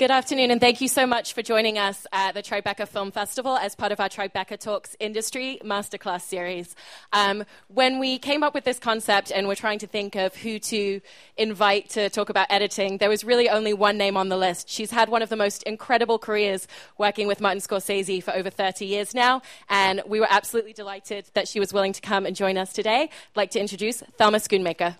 Good afternoon, and thank you so much for joining us at the Tribeca Film Festival as part of our Tribeca Talks Industry Masterclass series. Um, when we came up with this concept and we're trying to think of who to invite to talk about editing, there was really only one name on the list. She's had one of the most incredible careers working with Martin Scorsese for over 30 years now, and we were absolutely delighted that she was willing to come and join us today. I'd like to introduce Thelma Schoonmaker.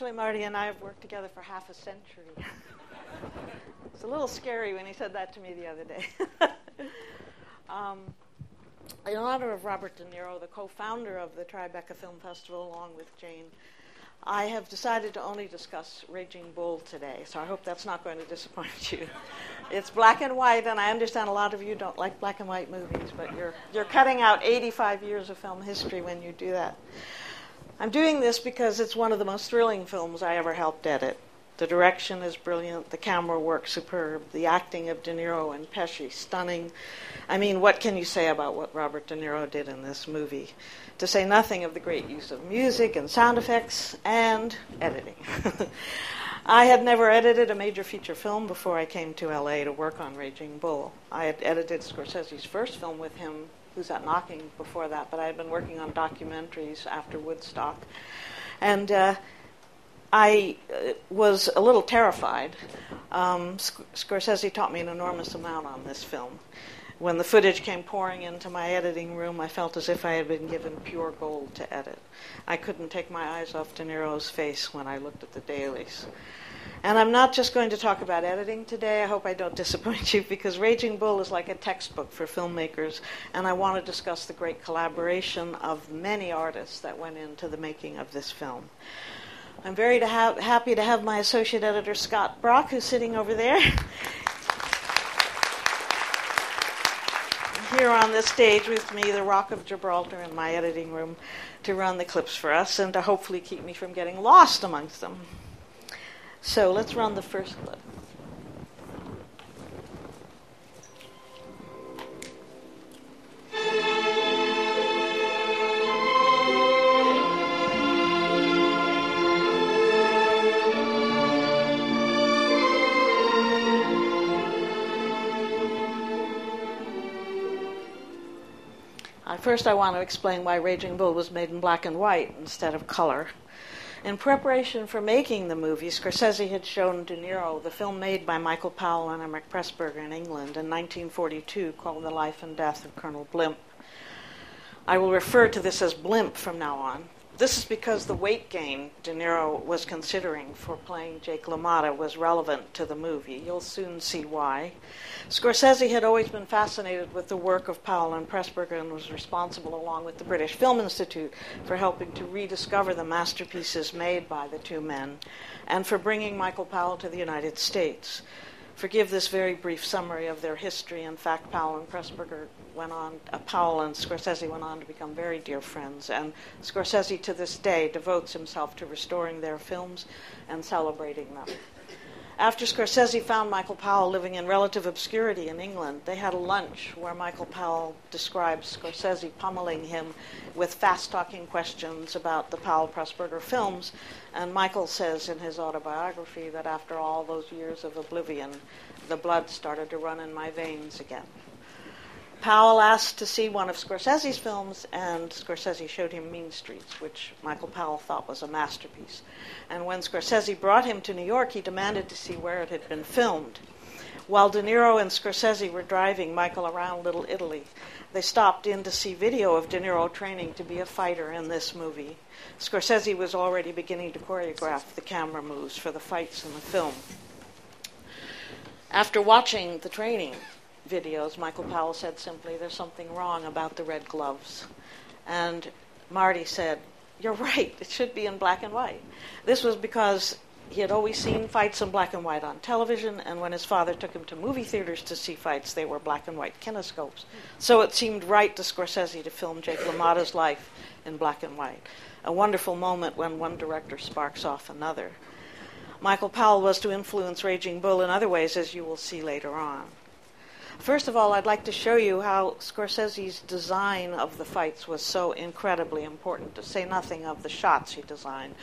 Actually, Marty and I have worked together for half a century. it's a little scary when he said that to me the other day. um, in honor of Robert De Niro, the co founder of the Tribeca Film Festival, along with Jane, I have decided to only discuss Raging Bull today, so I hope that's not going to disappoint you. it's black and white, and I understand a lot of you don't like black and white movies, but you're, you're cutting out 85 years of film history when you do that. I'm doing this because it's one of the most thrilling films I ever helped edit. The direction is brilliant, the camera work superb, the acting of De Niro and Pesci stunning. I mean, what can you say about what Robert De Niro did in this movie? To say nothing of the great use of music and sound effects and editing. I had never edited a major feature film before I came to LA to work on Raging Bull. I had edited Scorsese's first film with him, Who's That Knocking, before that, but I had been working on documentaries after Woodstock. And uh, I uh, was a little terrified. Um, Scorsese taught me an enormous amount on this film. When the footage came pouring into my editing room, I felt as if I had been given pure gold to edit. I couldn't take my eyes off De Niro's face when I looked at the dailies. And I'm not just going to talk about editing today. I hope I don't disappoint you because Raging Bull is like a textbook for filmmakers, and I want to discuss the great collaboration of many artists that went into the making of this film. I'm very to have, happy to have my associate editor, Scott Brock, who's sitting over there. Here on this stage with me, the Rock of Gibraltar in my editing room, to run the clips for us and to hopefully keep me from getting lost amongst them. So let's run the first clip. First, I want to explain why Raging Bull was made in black and white instead of color. In preparation for making the movie, Scorsese had shown De Niro the film made by Michael Powell and Emeric Pressburger in England in 1942 called The Life and Death of Colonel Blimp. I will refer to this as Blimp from now on this is because the weight gain De Niro was considering for playing Jake LaMotta was relevant to the movie. You'll soon see why. Scorsese had always been fascinated with the work of Powell and Pressburger and was responsible, along with the British Film Institute, for helping to rediscover the masterpieces made by the two men and for bringing Michael Powell to the United States. Forgive this very brief summary of their history. In fact, Powell and Pressburger went on, uh, Powell and Scorsese went on to become very dear friends, and Scorsese to this day devotes himself to restoring their films and celebrating them. After Scorsese found Michael Powell living in relative obscurity in England, they had a lunch where Michael Powell describes Scorsese pummeling him with fast talking questions about the Powell Pressburger films. And Michael says in his autobiography that after all those years of oblivion, the blood started to run in my veins again. Powell asked to see one of Scorsese's films, and Scorsese showed him Mean Streets, which Michael Powell thought was a masterpiece. And when Scorsese brought him to New York, he demanded to see where it had been filmed. While De Niro and Scorsese were driving Michael around Little Italy, they stopped in to see video of De Niro training to be a fighter in this movie. Scorsese was already beginning to choreograph the camera moves for the fights in the film. After watching the training, videos, Michael Powell said simply, There's something wrong about the red gloves. And Marty said, You're right, it should be in black and white. This was because he had always seen fights in black and white on television, and when his father took him to movie theaters to see fights, they were black and white kinescopes. So it seemed right to Scorsese to film Jake LaMotta's life in black and white. A wonderful moment when one director sparks off another. Michael Powell was to influence Raging Bull in other ways, as you will see later on. First of all, I'd like to show you how Scorsese's design of the fights was so incredibly important, to say nothing of the shots he designed.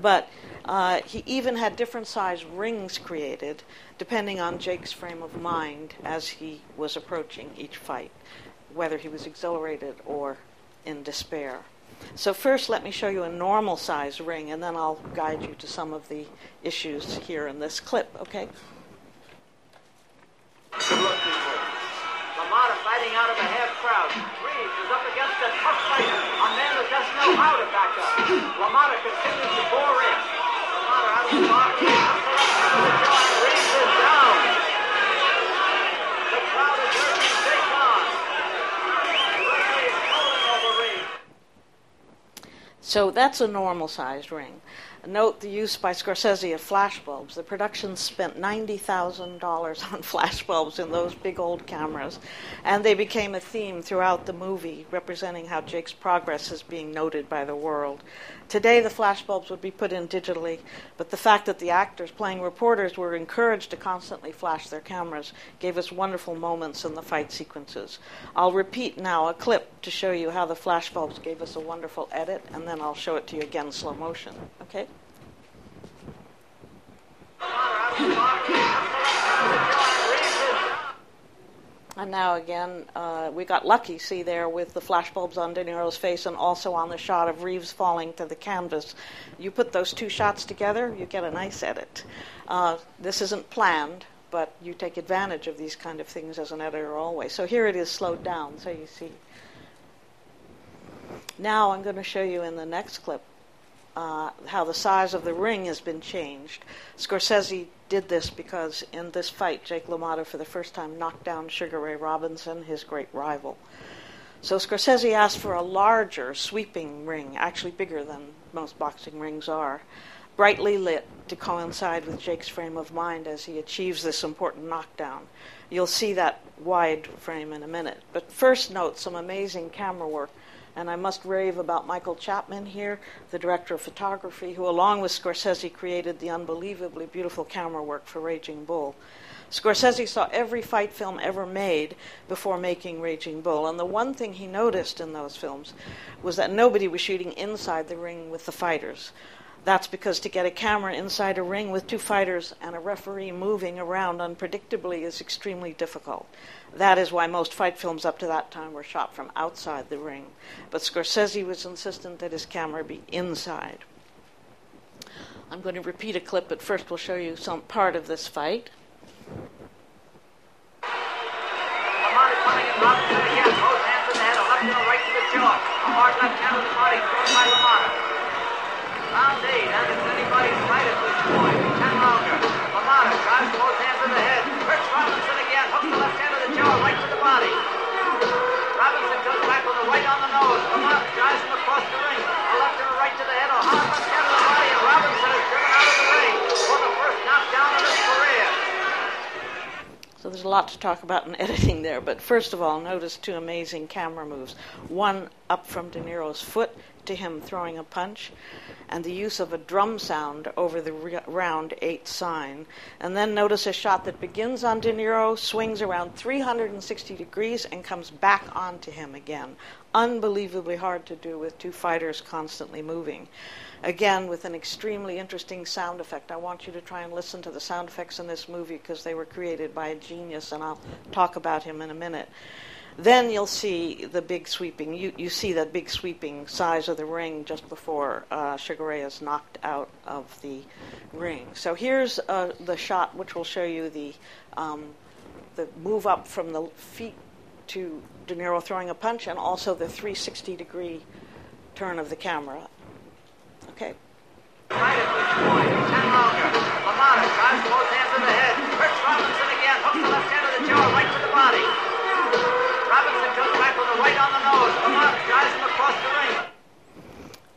But uh, he even had different size rings created depending on Jake's frame of mind as he was approaching each fight, whether he was exhilarated or in despair. So, first, let me show you a normal size ring, and then I'll guide you to some of the issues here in this clip, okay? Good luck, people. LaMotta fighting out of a half crowd. Reeves is up against a tough fighter, a man that doesn't know how to back up. LaMotta continues to bore in. LaMotta out of the bottom. Reeves is down. The crowd is urging Jake on. The referee is over Reeves. So that's a normal sized ring. Note the use by Scorsese of flashbulbs. The production spent $90,000 on flashbulbs in those big old cameras, and they became a theme throughout the movie, representing how Jake's progress is being noted by the world. Today, the flashbulbs would be put in digitally, but the fact that the actors playing reporters were encouraged to constantly flash their cameras gave us wonderful moments in the fight sequences. I'll repeat now a clip to show you how the flashbulbs gave us a wonderful edit, and then I'll show it to you again slow motion. Okay? And now again, uh, we got lucky, see there, with the flashbulbs on De Niro's face and also on the shot of Reeves falling to the canvas. You put those two shots together, you get a nice edit. Uh, this isn't planned, but you take advantage of these kind of things as an editor always. So here it is slowed down, so you see. Now I'm going to show you in the next clip uh, how the size of the ring has been changed. Scorsese did this because in this fight, Jake LaMotta for the first time knocked down Sugar Ray Robinson, his great rival. So Scorsese asked for a larger, sweeping ring, actually bigger than most boxing rings are, brightly lit to coincide with Jake's frame of mind as he achieves this important knockdown. You'll see that wide frame in a minute. But first, note some amazing camera work and I must rave about Michael Chapman here, the director of photography, who, along with Scorsese, created the unbelievably beautiful camera work for Raging Bull. Scorsese saw every fight film ever made before making Raging Bull, and the one thing he noticed in those films was that nobody was shooting inside the ring with the fighters. That's because to get a camera inside a ring with two fighters and a referee moving around unpredictably is extremely difficult. That is why most fight films up to that time were shot from outside the ring. But Scorsese was insistent that his camera be inside. I'm going to repeat a clip, but first we'll show you some part of this fight. There's a lot to talk about in editing there, but first of all, notice two amazing camera moves. One up from De Niro's foot to him throwing a punch, and the use of a drum sound over the re- round eight sign. And then notice a shot that begins on De Niro, swings around 360 degrees, and comes back onto him again. Unbelievably hard to do with two fighters constantly moving. Again, with an extremely interesting sound effect. I want you to try and listen to the sound effects in this movie because they were created by a genius, and I'll talk about him in a minute. Then you'll see the big sweeping. You, you see that big sweeping size of the ring just before uh, Ray is knocked out of the ring. So here's uh, the shot, which will show you the um, the move up from the feet to De Niro throwing a punch, and also the 360 degree turn of the camera. Okay. Right at this point, ten rounder. LaMotta drives both hands in the head. Hurts Robinson again. Hooks the left hand to the jaw, right to the body.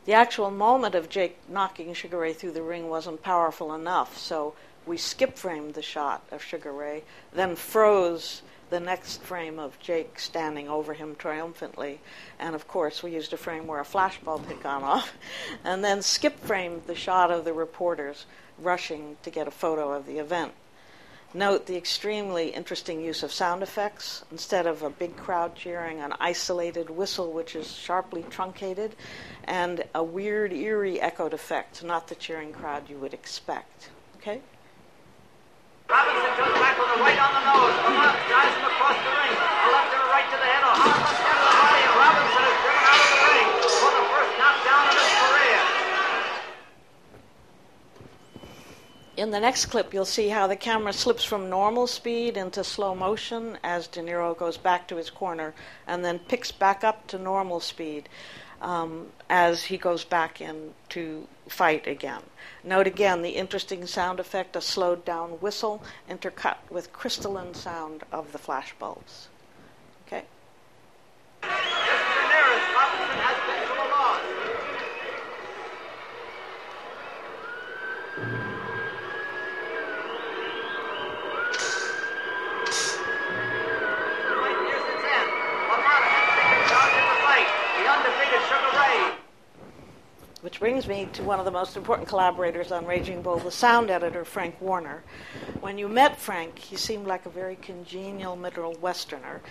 The actual moment of Jake knocking Sugar Ray through the ring wasn't powerful enough, so we skip framed the shot of Sugar Ray, then froze the next frame of Jake standing over him triumphantly. And of course, we used a frame where a flashbulb had gone off. And then skip framed the shot of the reporters rushing to get a photo of the event. Note the extremely interesting use of sound effects. Instead of a big crowd cheering, an isolated whistle which is sharply truncated, and a weird, eerie echoed effect, not the cheering crowd you would expect. Okay? Robinson back with a right on the nose. Across the ring. A left a right to the head. A hard left hand to the body, and Robinson is driven out of the ring for the first knockdown of his career. In the next clip, you'll see how the camera slips from normal speed into slow motion as De Niro goes back to his corner and then picks back up to normal speed um, as he goes back in to fight again. Note again the interesting sound effect a slowed down whistle intercut with crystalline sound of the flashbulbs. Okay? This is the nearest Robinson has been to a loss. The fight nears its end. LaMotta has taken charge of the fight. The undefeated Sugar Ray Which brings me to one of the most important collaborators on Raging Bull, the sound editor, Frank Warner. When you met Frank, he seemed like a very congenial Middle Westerner,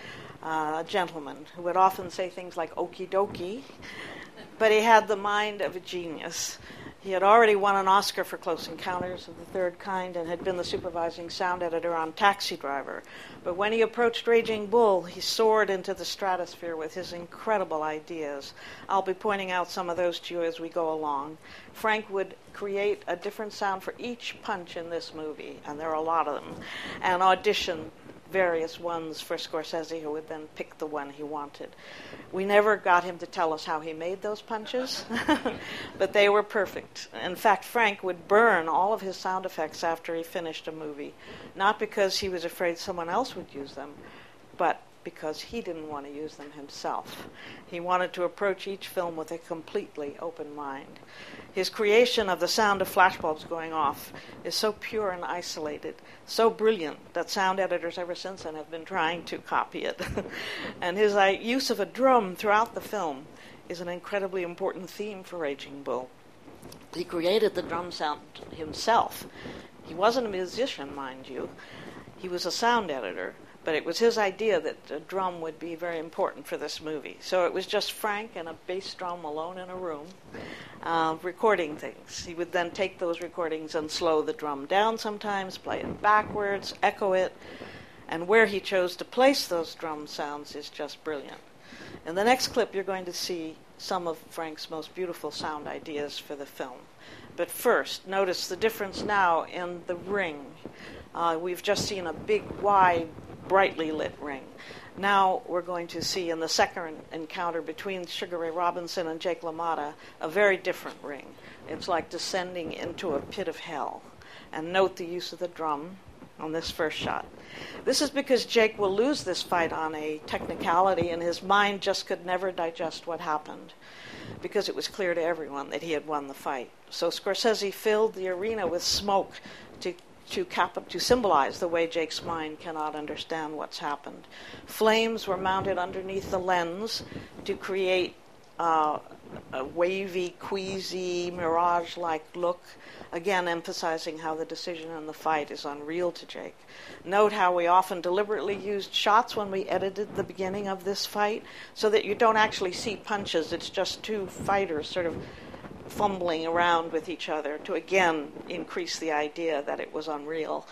uh, a gentleman who would often say things like okie dokie, but he had the mind of a genius. He had already won an Oscar for Close Encounters of the Third Kind and had been the supervising sound editor on Taxi Driver. But when he approached Raging Bull, he soared into the stratosphere with his incredible ideas. I'll be pointing out some of those to you as we go along. Frank would create a different sound for each punch in this movie, and there are a lot of them, and audition various ones for Scorsese, who would then pick the one he wanted. We never got him to tell us how he made those punches, but they were perfect. In fact, Frank would burn all of his sound effects after he finished a movie, not because he was afraid someone else would use them, but because he didn't want to use them himself. He wanted to approach each film with a completely open mind. His creation of the sound of flashbulbs going off is so pure and isolated, so brilliant that sound editors ever since then have been trying to copy it. and his uh, use of a drum throughout the film is an incredibly important theme for Raging Bull. He created the drum sound himself. He wasn't a musician, mind you. He was a sound editor, but it was his idea that the drum would be very important for this movie. So it was just Frank and a bass drum alone in a room uh, recording things. He would then take those recordings and slow the drum down sometimes, play it backwards, echo it, and where he chose to place those drum sounds is just brilliant. In the next clip, you're going to see some of Frank's most beautiful sound ideas for the film. But first, notice the difference now in the ring. Uh, we've just seen a big, wide, brightly lit ring. Now we're going to see in the second encounter between Sugar Ray Robinson and Jake LaMotta a very different ring. It's like descending into a pit of hell. And note the use of the drum on this first shot. This is because Jake will lose this fight on a technicality, and his mind just could never digest what happened because it was clear to everyone that he had won the fight. So Scorsese filled the arena with smoke to to cap- to symbolize the way Jake's mind cannot understand what's happened. Flames were mounted underneath the lens to create uh, a wavy, queasy, mirage-like look. Again, emphasizing how the decision in the fight is unreal to Jake. Note how we often deliberately used shots when we edited the beginning of this fight, so that you don't actually see punches. It's just two fighters sort of fumbling around with each other to again increase the idea that it was unreal.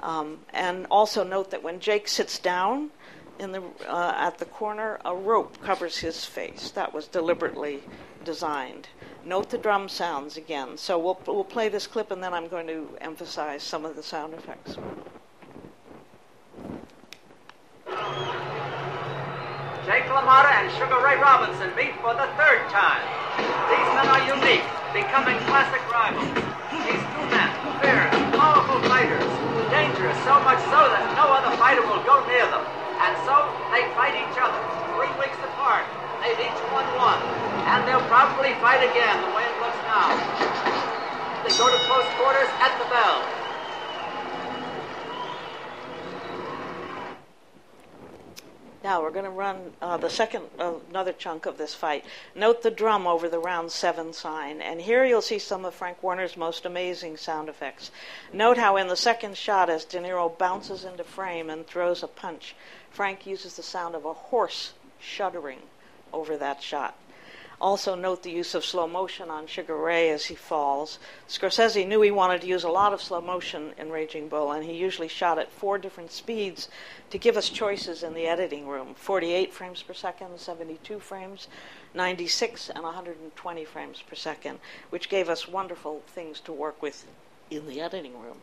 Um, and also note that when Jake sits down in the uh, at the corner, a rope covers his face. That was deliberately designed. Note the drum sounds again. So we'll we'll play this clip, and then I'm going to emphasize some of the sound effects. Jake LaMotta and Sugar Ray Robinson meet for the third time. These men are unique, becoming classic rivals. These two men, fierce, powerful fighters, dangerous so much so that no other fighter will go near them. And so they fight each other, three weeks apart. They've each won one. And they'll probably fight again the way it looks now. They go to close quarters at the bell. Now we're going to run uh, the second, uh, another chunk of this fight. Note the drum over the round seven sign, and here you'll see some of Frank Warner's most amazing sound effects. Note how in the second shot, as De Niro bounces into frame and throws a punch, Frank uses the sound of a horse shuddering over that shot. Also, note the use of slow motion on Sugar Ray as he falls. Scorsese knew he wanted to use a lot of slow motion in Raging Bull, and he usually shot at four different speeds to give us choices in the editing room 48 frames per second, 72 frames, 96, and 120 frames per second, which gave us wonderful things to work with in the editing room.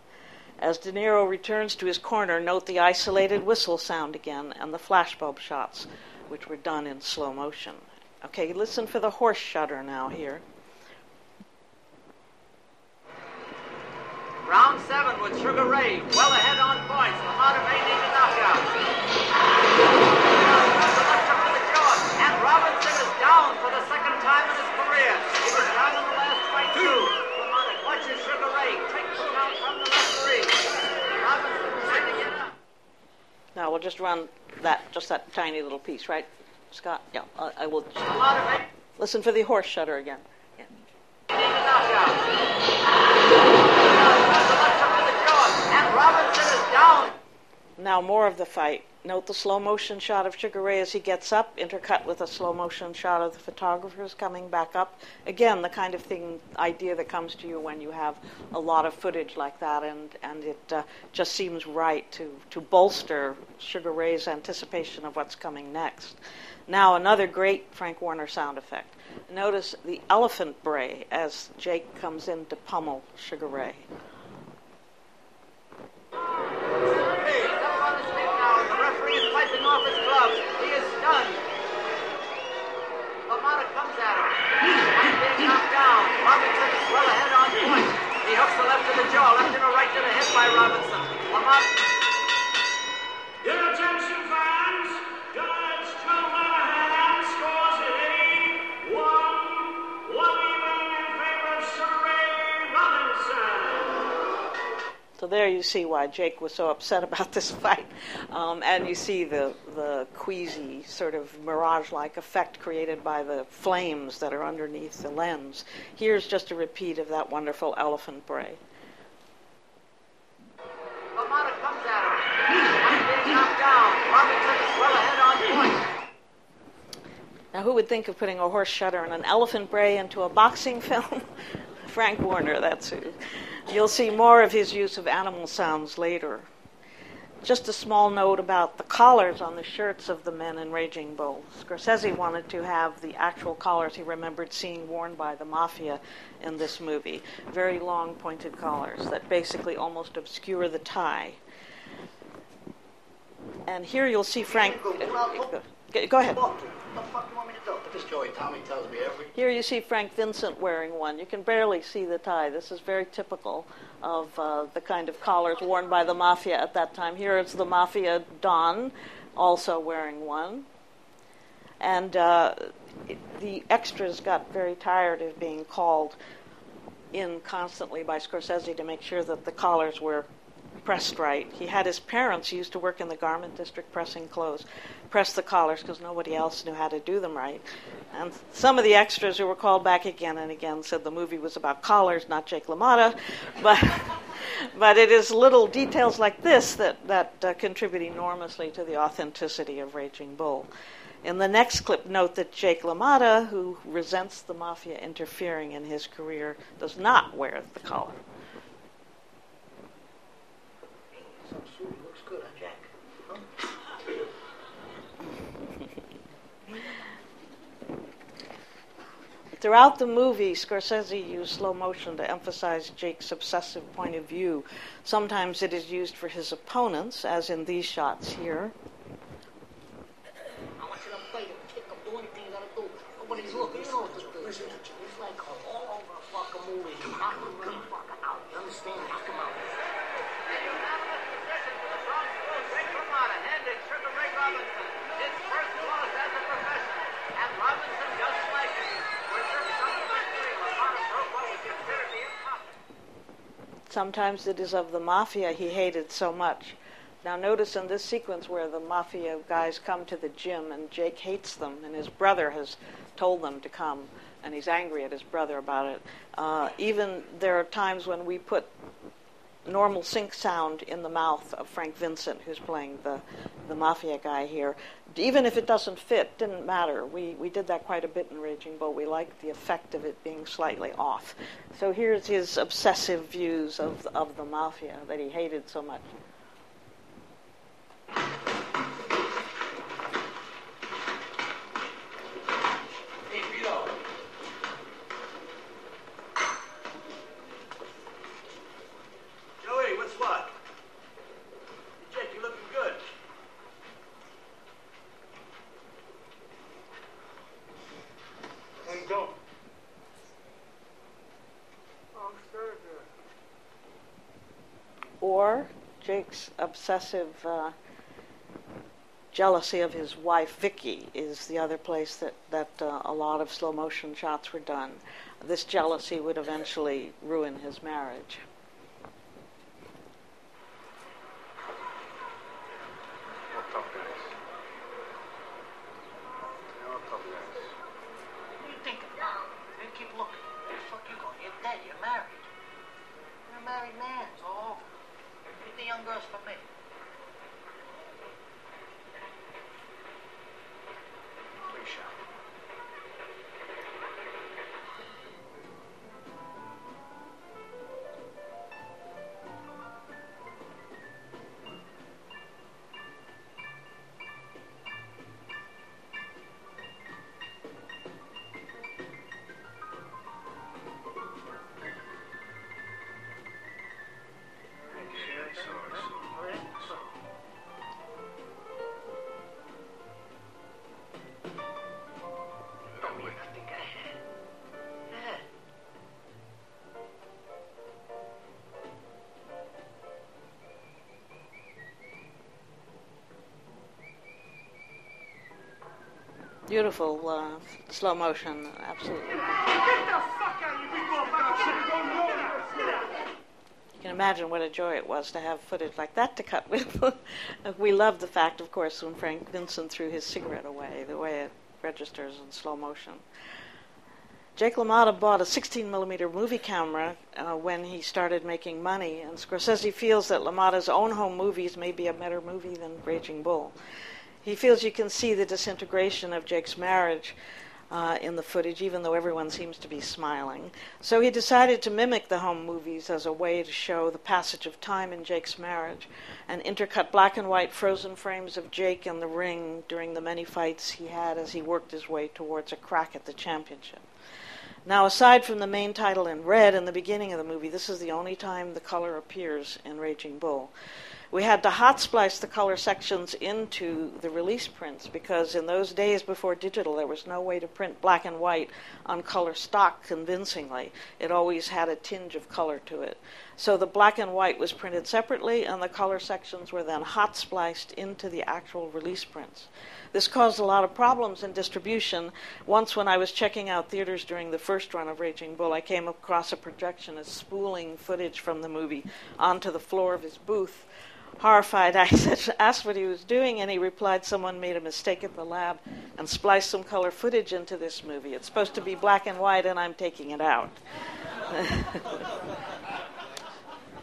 As De Niro returns to his corner, note the isolated whistle sound again and the flashbulb shots, which were done in slow motion. Okay, listen for the horse shudder now here. Round seven with Sugar Ray well ahead on points. The LaMotta may need a knockout. And Robinson is down for the second time in his career. He was down in the last fight too. LaMotta clutches Sugar Ray, takes the count from the referee. Robinson trying to get up. Now we'll just run that, just that tiny little piece, right, Scott? Yeah, I, I will. Listen for the horse shudder again. Yeah. need a knockout. And Robinson is down. Now more of the fight. Note the slow motion shot of Sugar Ray as he gets up, intercut with a slow motion shot of the photographers coming back up. Again, the kind of thing, idea that comes to you when you have a lot of footage like that, and and it uh, just seems right to to bolster Sugar Ray's anticipation of what's coming next. Now another great Frank Warner sound effect. Notice the elephant bray as Jake comes in to pummel Sugar Ray. He hooks the left to the jaw, left and a right to the hip by Robinson. LaMotta. There you see why Jake was so upset about this fight, um, and you see the the queasy sort of mirage-like effect created by the flames that are underneath the lens. Here's just a repeat of that wonderful elephant bray. LaMotta comes at him. He's being knocked down. Robinson is well ahead on point. Now, who would think of putting a horse shudder and an elephant bray into a boxing film? Frank Warner, that's who. You'll see more of his use of animal sounds later. Just a small note about the collars on the shirts of the men in Raging Bull. Scorsese wanted to have the actual collars he remembered seeing worn by the mafia in this movie. Very long pointed collars that basically almost obscure the tie. And here you'll see Frank. Go, go ahead. This Joey Tommy tells me every. Here you see Frank Vincent wearing one. You can barely see the tie. This is very typical of uh, the kind of collars worn by the mafia at that time. Here it's the mafia Don, also wearing one. And uh, the extras got very tired of being called in constantly by Scorsese to make sure that the collars were pressed right. He had his parents who used to work in the garment district pressing clothes press the collars because nobody else knew how to do them right. And some of the extras who were called back again and again said the movie was about collars, not Jake LaMotta. But, but it is little details like this that, that uh, contribute enormously to the authenticity of Raging Bull. In the next clip, note that Jake LaMotta, who resents the mafia interfering in his career, does not wear the collar. Some suit looks good, huh, Jack? Throughout the movie, Scorsese used slow motion to emphasize Jake's obsessive point of view. Sometimes it is used for his opponents, as in these shots here. I want you to fight him, kick him, do anything you gotta do. Nobody's looking. You know what this is. It's like all over a fucking movie. Knock him the fucker out. You understand? Knock him out. Unanimous decision for the Bronx Bull. Jake LaMotta handed Sugar Ray Robinson his first loss as a professional. And Robinson just like it. With this sudden victory, LaMotta broke what was considered the impossible. Sometimes it is of the mafia he hated so much Now, notice in this sequence where the mafia guys come to the gym and Jake hates them, and his brother has told them to come, and he's angry at his brother about it. Uh, even there are times when we put normal sync sound in the mouth of Frank Vincent, who's playing the, the mafia guy here. Even if it doesn't fit, didn't matter. We, we did that quite a bit in Raging Bull. We liked the effect of it being slightly off. So here's his obsessive views of, of the mafia that he hated so much. Hey, Vito. Joey, what's what? Jake, you looking good. And go. I'm scared Or Jake's obsessive uh, jealousy of his wife Vicky is the other place that that uh, a lot of slow motion shots were done. This jealousy would eventually ruin his marriage. Beautiful uh, slow motion, absolutely. You can imagine what a joy it was to have footage like that to cut with. we loved the fact, of course, when Frank Vincent threw his cigarette away, the way it registers in slow motion. Jake LaMotta bought a 16 millimeter movie camera uh, when he started making money, and Scorsese feels that LaMotta's own home movies may be a better movie than Raging Bull. He feels you can see the disintegration of Jake's marriage uh, in the footage, even though everyone seems to be smiling. So he decided to mimic the home movies as a way to show the passage of time in Jake's marriage and intercut black and white frozen frames of Jake in the ring during the many fights he had as he worked his way towards a crack at the championship. Now, aside from the main title in red in the beginning of the movie, this is the only time the color appears in Raging Bull. We had to hot splice the color sections into the release prints because in those days before digital, there was no way to print black and white on color stock convincingly. It always had a tinge of color to it. So the black and white was printed separately, and the color sections were then hot spliced into the actual release prints. This caused a lot of problems in distribution. Once, when I was checking out theaters during the first run of Raging Bull, I came across a projectionist spooling footage from the movie onto the floor of his booth. Horrified, I said, asked what he was doing, and he replied, Someone made a mistake at the lab and spliced some color footage into this movie. It's supposed to be black and white, and I'm taking it out.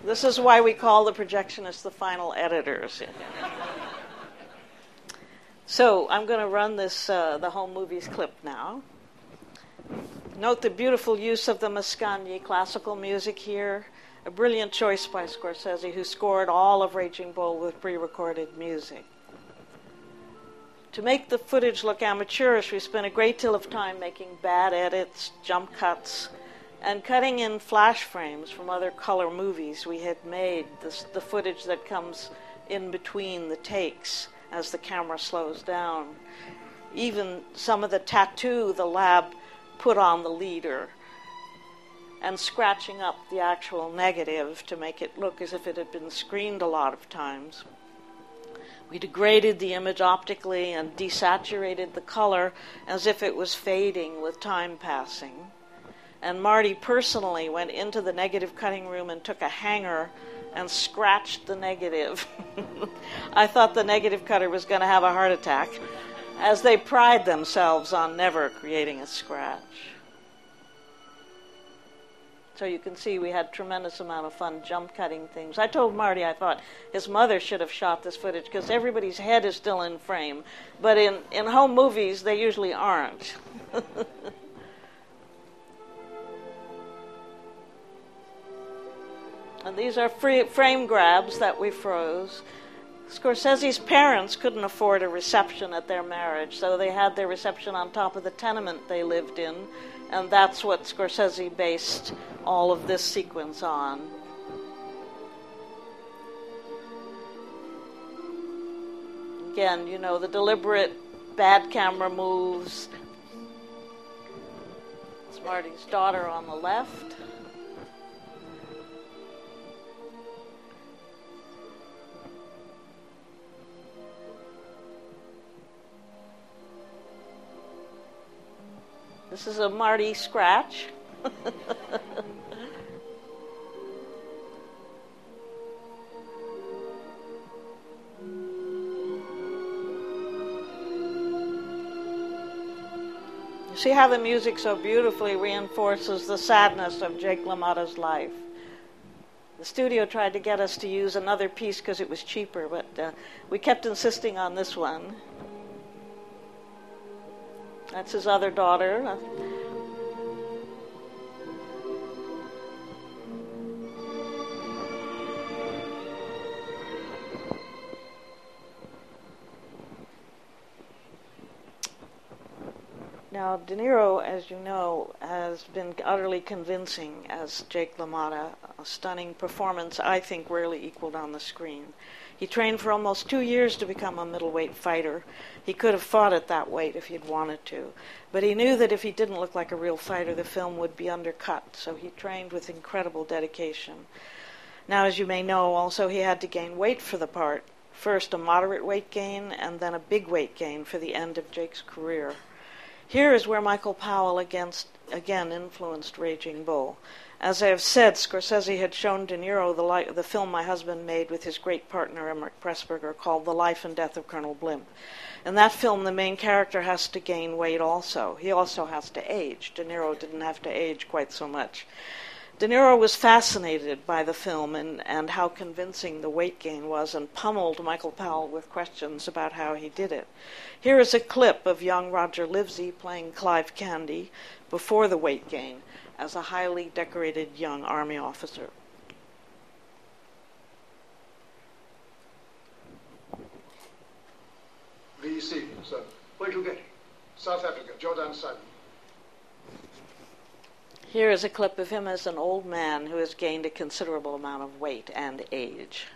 this is why we call the projectionists the final editors. So I'm going to run this uh, the home movies clip now. Note the beautiful use of the Mascagni classical music here. A brilliant choice by Scorsese, who scored all of Raging Bull with pre-recorded music. To make the footage look amateurish, we spent a great deal of time making bad edits, jump cuts, and cutting in flash frames from other color movies we had made, the footage that comes in between the takes as the camera slows down. Even some of the tattoo the lab put on the leader and scratching up the actual negative to make it look as if it had been screened a lot of times. We degraded the image optically and desaturated the color as if it was fading with time passing. And Marty personally went into the negative cutting room and took a hanger and scratched the negative. I thought the negative cutter was going to have a heart attack, as they pride themselves on never creating a scratch. So you can see we had tremendous amount of fun jump cutting things. I told Marty I thought his mother should have shot this footage because everybody's head is still in frame, but in, in home movies they usually aren't. and these are free, frame grabs that we froze. Scorsese's parents couldn't afford a reception at their marriage, so they had their reception on top of the tenement they lived in, and that's what Scorsese based all of this sequence on. Again, you know, the deliberate bad camera moves. It's Marty's daughter on the left. This is a Marty scratch. See how the music so beautifully reinforces the sadness of Jake LaMotta's life. The studio tried to get us to use another piece because it was cheaper, but uh, we kept insisting on this one. That's his other daughter. Now, De Niro, as you know, has been utterly convincing as Jake LaMotta. A stunning performance, I think, rarely equaled on the screen. He trained for almost two years to become a middleweight fighter. He could have fought at that weight if he'd wanted to. But he knew that if he didn't look like a real fighter, the film would be undercut. So he trained with incredible dedication. Now, as you may know, also he had to gain weight for the part. First, a moderate weight gain, and then a big weight gain for the end of Jake's career. Here is where Michael Powell against, again influenced Raging Bull. As I have said, Scorsese had shown De Niro the, li- the film my husband made with his great partner Emeric Pressburger called The Life and Death of Colonel Blimp. In that film, the main character has to gain weight also. He also has to age. De Niro didn't have to age quite so much. De Niro was fascinated by the film and, and how convincing the weight gain was and pummeled Michael Powell with questions about how he did it. Here is a clip of young Roger Livesey playing Clive Candy before the weight gain as a highly decorated young army officer. VC, sir. Where'd you get? it? South Africa, Jordan Sun. Here is a clip of him as an old man who has gained a considerable amount of weight and age.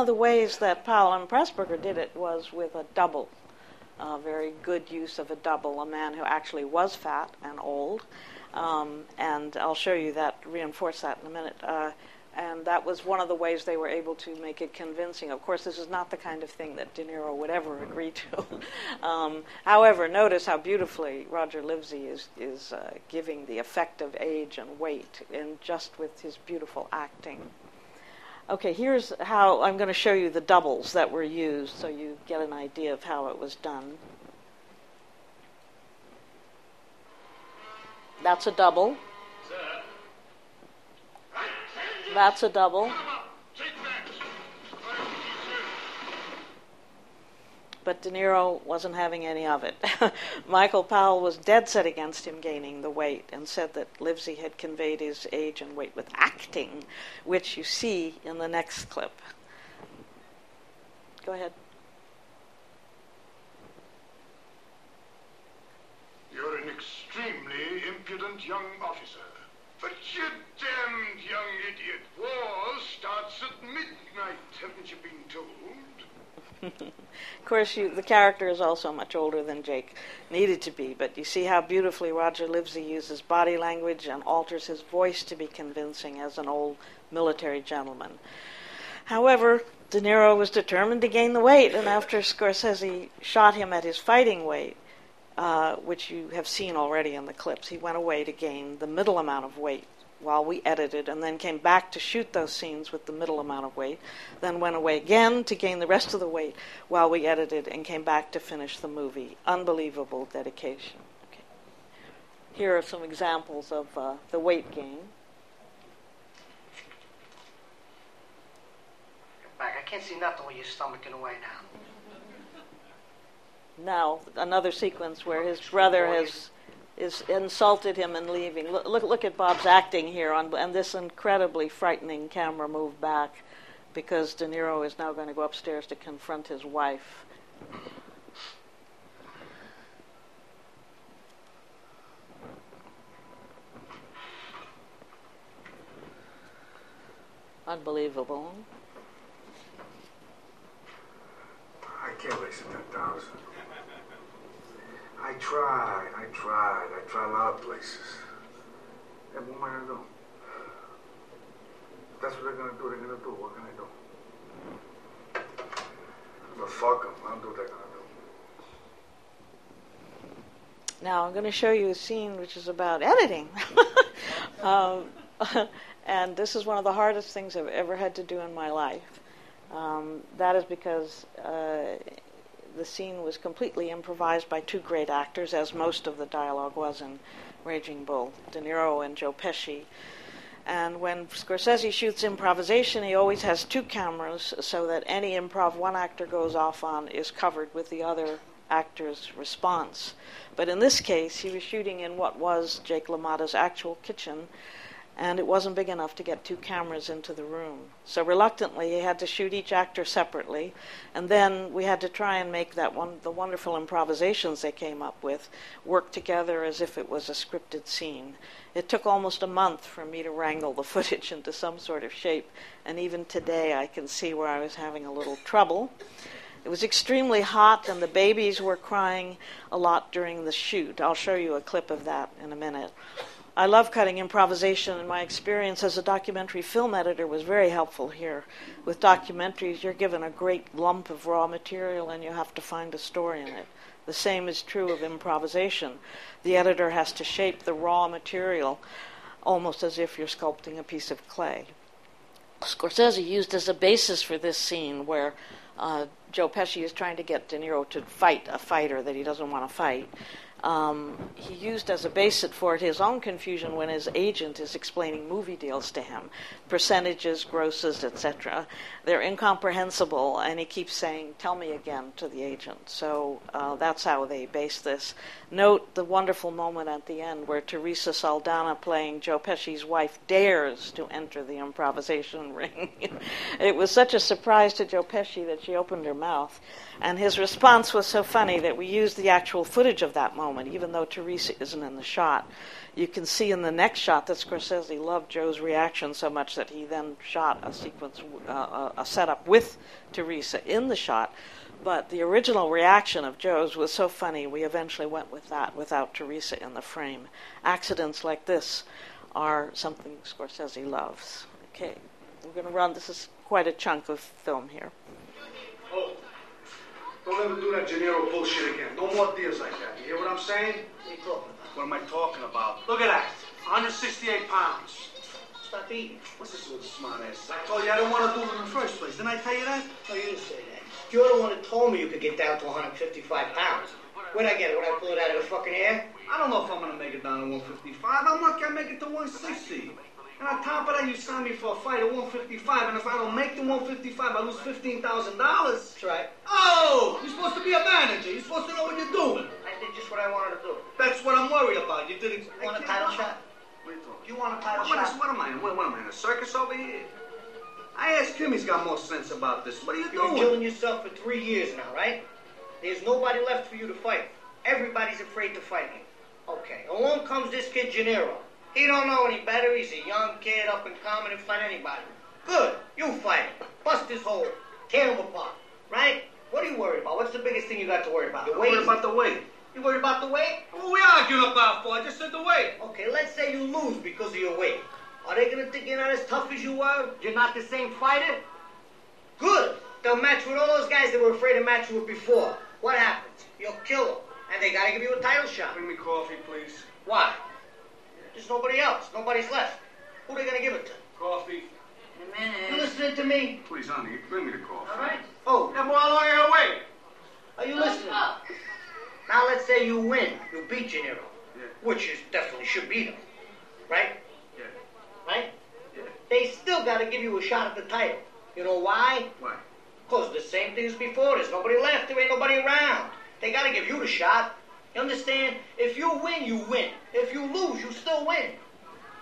Of the ways that Powell and Pressburger did it was with a double. A very good use of a double, a man who actually was fat and old. Um, and I'll show you that, reinforce that in a minute. Uh, and that was one of the ways they were able to make it convincing. Of course, this is not the kind of thing that De Niro would ever agree to. um, however, notice how beautifully Roger Livesey is, is uh, giving the effect of age and weight in just with his beautiful acting. Okay, here's how I'm going to show you the doubles that were used so you get an idea of how it was done. That's a double. That's a double. Take that. But De Niro wasn't having any of it. Michael Powell was dead set against him gaining the weight and said that Livesey had conveyed his age and weight with acting, which you see in the next clip. Go ahead. You're an extremely impudent young officer. But you damned young idiot. War starts at midnight, haven't you been told? Of course, you, the character is also much older than Jake needed to be, but you see how beautifully Roger Livesey uses body language and alters his voice to be convincing as an old military gentleman. However, De Niro was determined to gain the weight, and after Scorsese shot him at his fighting weight, uh, which you have seen already in the clips, he went away to gain the middle amount of weight while we edited, and then came back to shoot those scenes with the middle amount of weight, then went away again to gain the rest of the weight while we edited, and came back to finish the movie. Unbelievable dedication. Okay. Here are some examples of uh, the weight gain. Back. I can't see nothing with your stomach in the way now. Now, another sequence where his brother has is insulted him in leaving. Look, look, look at Bob's acting here on and this incredibly frightening camera move back because De Niro is now going to go upstairs to confront his wife. Unbelievable. I can't to ten thousand. I tried, I tried, I tried a lot of places. And what am I gonna do? That's what they're gonna do, they're gonna do. What can I do? But fuck them, I'll do what they're gonna do. Now I'm to show you a scene which is about editing. um, and this is one of the hardest things I've ever had to do in my life. Um, that is because uh, the scene was completely improvised by two great actors, as most of the dialogue was in Raging Bull De Niro and Joe Pesci. And when Scorsese shoots improvisation, he always has two cameras so that any improv one actor goes off on is covered with the other actor's response. But in this case, he was shooting in what was Jake LaMotta's actual kitchen, and it wasn't big enough to get two cameras into the room. So reluctantly, he had to shoot each actor separately, and then we had to try and make that one the wonderful improvisations they came up with work together as if it was a scripted scene. It took almost a month for me to wrangle the footage into some sort of shape, and even today I can see where I was having a little trouble. It was extremely hot, and the babies were crying a lot during the shoot. I'll show you a clip of that in a minute. I love cutting improvisation, and my experience as a documentary film editor was very helpful here. With documentaries, you're given a great lump of raw material, and you have to find a story in it. The same is true of improvisation. The editor has to shape the raw material almost as if you're sculpting a piece of clay. Scorsese used as a basis for this scene where uh, Joe Pesci is trying to get De Niro to fight a fighter that he doesn't want to fight. Um, he used as a basis for it his own confusion when his agent is explaining movie deals to him percentages, grosses, etc. They're incomprehensible, and he keeps saying, Tell me again to the agent. So uh, that's how they base this. Note the wonderful moment at the end where Theresa Saldana, playing Joe Pesci's wife, dares to enter the improvisation ring. it was such a surprise to Joe Pesci that she opened her mouth. And his response was so funny that we used the actual footage of that moment, even though Theresa isn't in the shot. You can see in the next shot that Scorsese loved Joe's reaction so much that he then shot a sequence, uh, a setup with Theresa in the shot. But the original reaction of Joe's was so funny, we eventually went with that without Theresa in the frame. Accidents like this are something Scorsese loves. Okay, we're going to run, this is quite a chunk of film here. Oh, don't ever do that Janiro bullshit again. No more deals like that. You hear what I'm saying? What are you talking about? What am I talking about? Look at that. 168 pounds. Stop eating. What's this little smart ass? I told you I didn't want to do it in the first place. Didn't I tell you that? No, you didn't say that. You're the one that told me you could get down to 155 pounds. Where'd I get it? When I pull it out of the fucking air? I don't know if I'm gonna make it down to 155. I'm lucky I make it to 160. And on top of that, you signed me for a fight at 155. And if I don't make the 155, I lose $15,000. That's right. Oh, you're supposed to be a manager. You're supposed to know what you're doing. I did just what I wanted to do. That's what I'm worried about. You did it. You want a title shot? What are you talking? You want a title What, is, shot? what am I? What, what am I in a circus over here? I asked him. He's got more sense about this. What are you You've been doing? killing yourself for three years now, right? There's nobody left for you to fight. Everybody's afraid to fight you. Okay, along comes this kid Janiro. He don't know any better. He's a young kid, up and coming, and fight anybody. Good, you fight him. Bust his hole. Tear him apart, right? What are you worried about? What's the biggest thing you got to worry about? The Don't weight? about the weight. You worried about the weight? What are we arguing about for? I just said the weight. Okay, let's say you lose because of your weight. Are they gonna think you're not as tough as you were? You're not the same fighter? Good. They'll match with all those guys that were afraid to match with before. What happens? You'll kill them. And they gotta give you a title shot. Bring me coffee, please. Why? There's nobody else. Nobody's left. Who are they gonna give it to? Coffee. In a minute. You listening to me? Please, honey, bring me the coffee. All right. Oh, Yeah, boy, how long you gonna are you listening? Now let's say you win. You beat Janiro. Yeah. Which is definitely should beat him. Right? Right? Yeah. They still gotta give you a shot at the title. You know why? Why? Cause the same thing as before. There's nobody left. There ain't nobody around. They gotta give you the shot. You understand? If you win, you win. If you lose, you still win.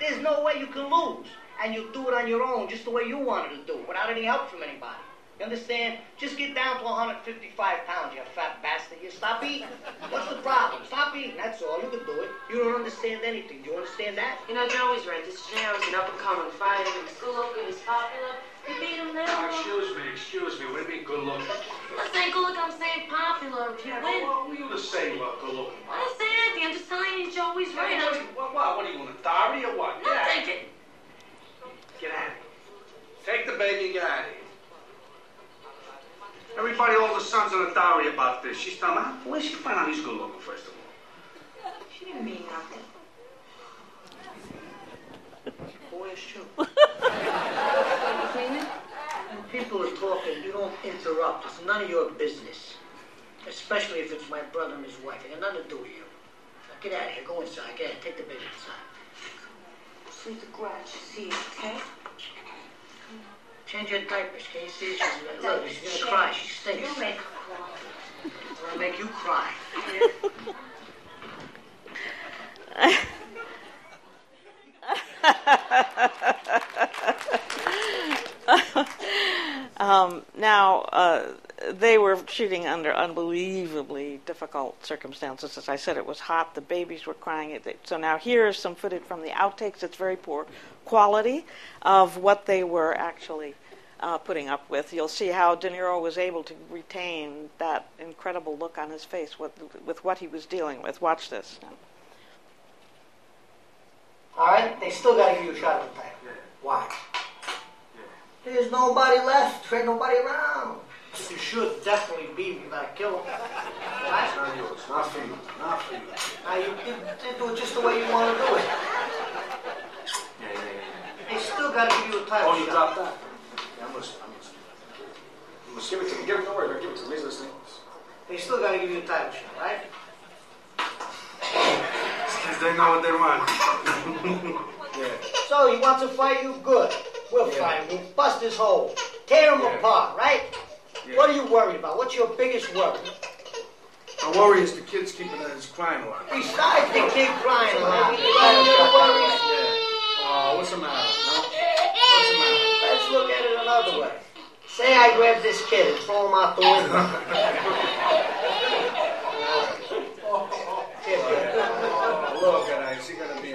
There's no way you can lose. And you do it on your own, just the way you wanted to do it, without any help from anybody. You understand? Just get down to 155 pounds, you fat bastard. You stop eating. What's the problem? Stop eating. That's all. You can do it. You don't understand anything. Do you understand that? You know, Joey's right. This Janiro's an up-and-coming fighter. He's good looking. He's popular. You beat him now. Excuse me, excuse me. What do you mean good looking? I'm not saying good looking. I'm saying popular. If you Yeah, win. what were you to say about good looking? I didn't say anything. I'm just telling you Joey's right. What, I'm, what, what, what are you, an authority or what? I'll Yeah. take it. Get out of here. Take the baby and get out of here. Everybody, all the sons an authority about this. She's telling me, where'd she find out he's good looking, first of all? She didn't mean nothing. Boy, it's true. You cleaning? When people are talking, you don't interrupt. It's none of your business. Especially if it's my brother and his wife. It got nothing to do with you. Now get out of here. Go inside. Get out. Take the baby inside. Sweet the grass. You see, okay? Change your diapers. Can you see? She's, look, she's change. gonna cry. She stinks. You make her cry. I'm gonna make you cry. Um, now, uh, they were shooting under unbelievably difficult circumstances. As I said, it was hot. The babies were crying. So now here's some footage from the outtakes. It's very poor quality of what they were actually uh, putting up with. You'll see how De Niro was able to retain that incredible look on his face with, with what he was dealing with. Watch this. All right? They still gotta give you a shot at the title. Why? There's nobody left. There ain't nobody around. You should definitely beat him. You gotta kill him. Right? Not yours. Not for you. Not for you. Now you did, did do it just the way you want to do it. Still gotta give you a title Oh, you shot. dropped that? Yeah, I'm listening. I'm listening. I'm listening. Give it to me. Give it to me. Give it to me. He's listening. They still gotta give you a title shot, right? Because they know what they want. yeah. So he wants to fight you? Good. We'll Yeah. fight him. We'll bust his hole. Tear him Yeah. apart, right? Yeah. What are you worried about? What's your biggest worry? My worry is the kid's keeping his crying a lot. Besides the kid crying So around, maybe- you got any other worries? Yeah. Oh, what's the matter? No? What's the matter? Look at it another way. Say I grab this kid and throw him out the window. Look at he gonna be.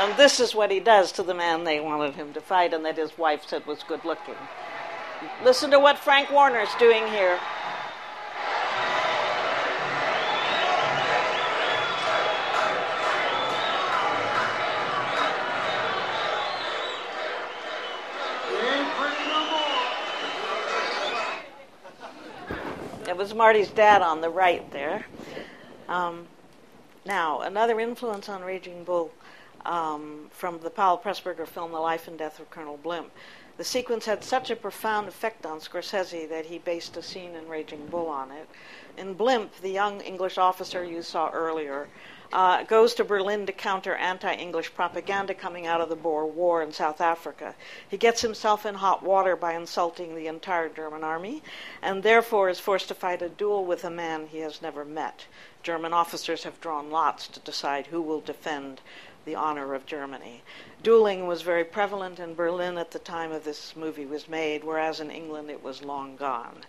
And this is what he does to the man they wanted him to fight and that his wife said was good looking. Listen to what Frank Warner's doing here. It was Marty's dad on the right there. Um, now, another influence on Raging Bull um, from the Powell Pressburger film The Life and Death of Colonel Blimp. The sequence had such a profound effect on Scorsese that he based a scene in Raging Bull on it. In Blimp, the young English officer you saw earlier uh, goes to Berlin to counter anti English propaganda coming out of the Boer War in South Africa. He gets himself in hot water by insulting the entire German army and therefore is forced to fight a duel with a man he has never met. German officers have drawn lots to decide who will defend the honor of Germany. Dueling was very prevalent in Berlin at the time of this movie was made, whereas in England it was long gone.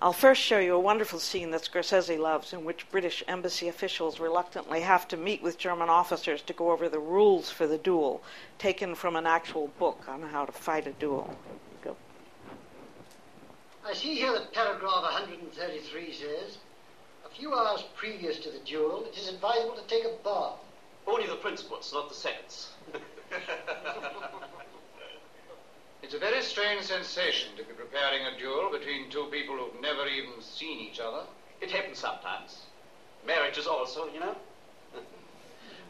I'll first show you a wonderful scene that Scorsese loves, in which British embassy officials reluctantly have to meet with German officers to go over the rules for the duel, taken from an actual book on how to fight a duel. Go. I see here that paragraph 133 says, a few hours previous to the duel, it is advisable to take a bath. Only the principals, not the seconds. It's a very strange sensation to be preparing a duel between two people who've never even seen each other. It happens sometimes. Marriages also, you know.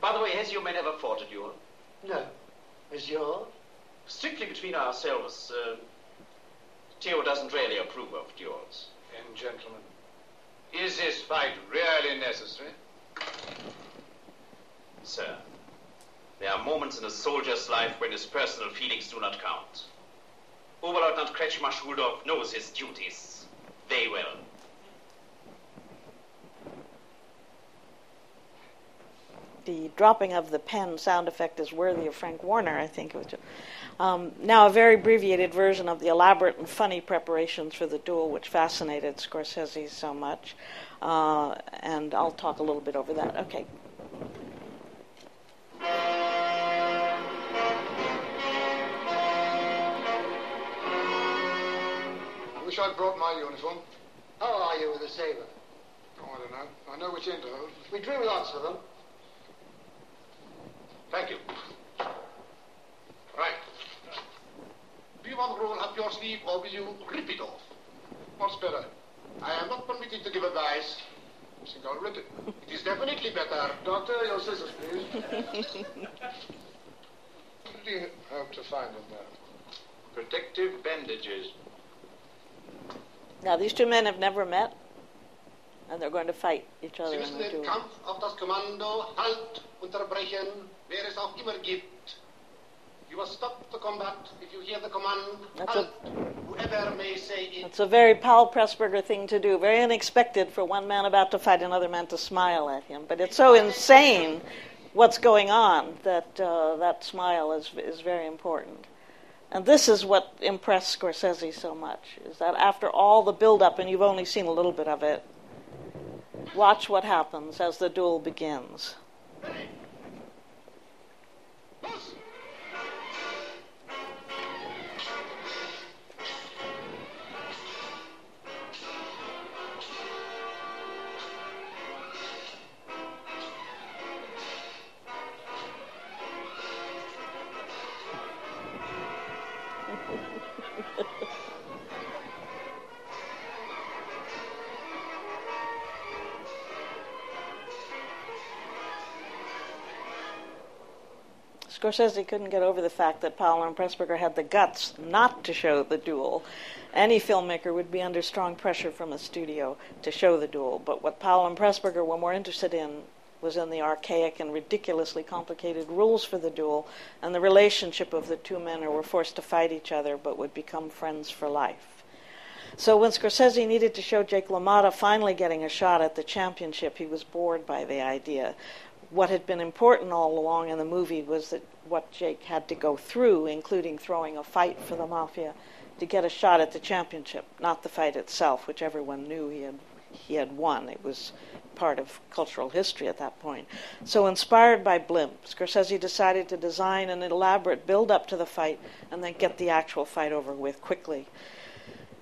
By the way, has your man ever fought a duel? No. Is yours? Strictly between ourselves, uh, Theo doesn't really approve of duels. And gentlemen, is this fight really necessary? Sir, there are moments in a soldier's life when his personal feelings do not count. Oberleutnant Kretschmar Schuldorff knows his duties very well. The dropping of the pen sound effect is worthy of Frank Warner, I think. Um, now, a very abbreviated version of the elaborate and funny preparations for the duel, which fascinated Scorsese so much. Uh, and I'll talk a little bit over that. Okay. Wish I'd brought my uniform. How are you with the saber? Oh, I don't know. I know which end to hold. We drew lots of them. Thank you. Right. Do you want to roll up your sleeve or will you rip it off? What's better? I am not permitted to give advice. I think I'll rip it. It is definitely better. Doctor, your scissors, please. what do you hope to find in there? Protective bandages. Now, these two men have never met, and they're going to fight each other Sie müssen den. Kampf auf das Kommando Halt unterbrechen, wer es auch immer gibt. You must stop the combat if you hear the command That's Halt, whoever may say it. It's a very Powell Pressburger thing to do, very unexpected for one man about to fight another man to smile at him. But it's so insane what's going on that uh, that smile is, is very important. And this is what impressed Scorsese so much, is that after all the build-up, and you've only seen a little bit of it, watch what happens as the duel begins. Scorsese couldn't get over the fact that Powell and Pressburger had the guts not to show the duel. Any filmmaker would be under strong pressure from a studio to show the duel, but what Powell and Pressburger were more interested in was in the archaic and ridiculously complicated rules for the duel and the relationship of the two men who were forced to fight each other but would become friends for life. So when Scorsese needed to show Jake LaMotta finally getting a shot at the championship, he was bored by the idea. What had been important all along in the movie was that what Jake had to go through, including throwing a fight for the mafia, to get a shot at the championship, not the fight itself, which everyone knew he had he had won. It was part of cultural history at that point. So, inspired by Blimp, Scorsese decided to design an elaborate build up to the fight and then get the actual fight over with quickly.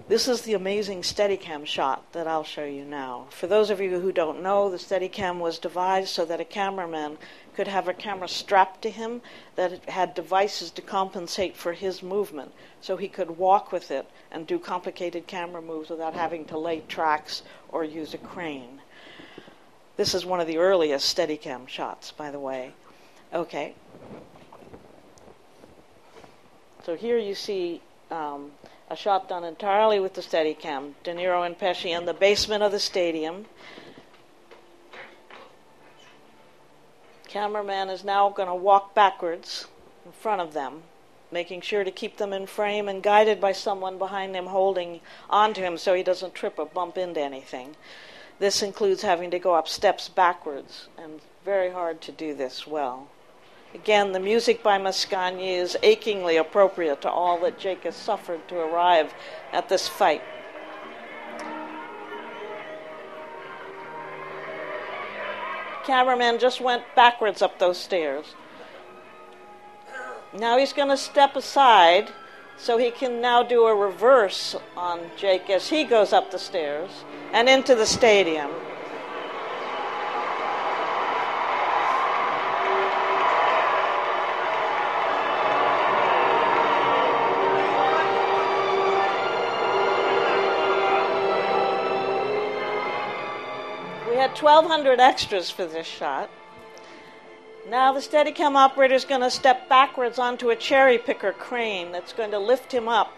This is the amazing Steadicam shot that I'll show you now. For those of you who don't know, the Steadicam was devised so that a cameraman could have a camera strapped to him that had devices to compensate for his movement, so he could walk with it and do complicated camera moves without having to lay tracks or use a crane. This is one of the earliest Steadicam shots, by the way. Okay. So here you see um, a shot done entirely with the Steadicam. De Niro and Pesci in the basement of the stadium. Cameraman is now going to walk backwards in front of them, making sure to keep them in frame and guided by someone behind him holding onto him so he doesn't trip or bump into anything. This includes having to go up steps backwards, and very hard to do this well. Again, the music by Mascagni is achingly appropriate to all that Jake has suffered to arrive at this fight. Cameraman just went backwards up those stairs. Now he's going to step aside so he can now do a reverse on Jake as he goes up the stairs and into the stadium. 1,200 extras for this shot. Now the Steadicam operator is going to step backwards onto a cherry picker crane that's going to lift him up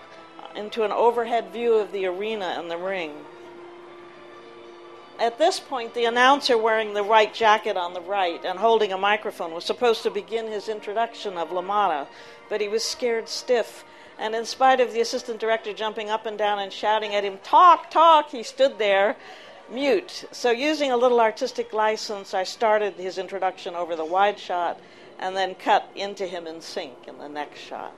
into an overhead view of the arena and the ring. At this point, the announcer wearing the white jacket on the right and holding a microphone was supposed to begin his introduction of LaMotta, but he was scared stiff. And in spite of the assistant director jumping up and down and shouting at him, Talk, talk, he stood there mute. So, using a little artistic license, I started his introduction over the wide shot and then cut into him in sync in the next shot.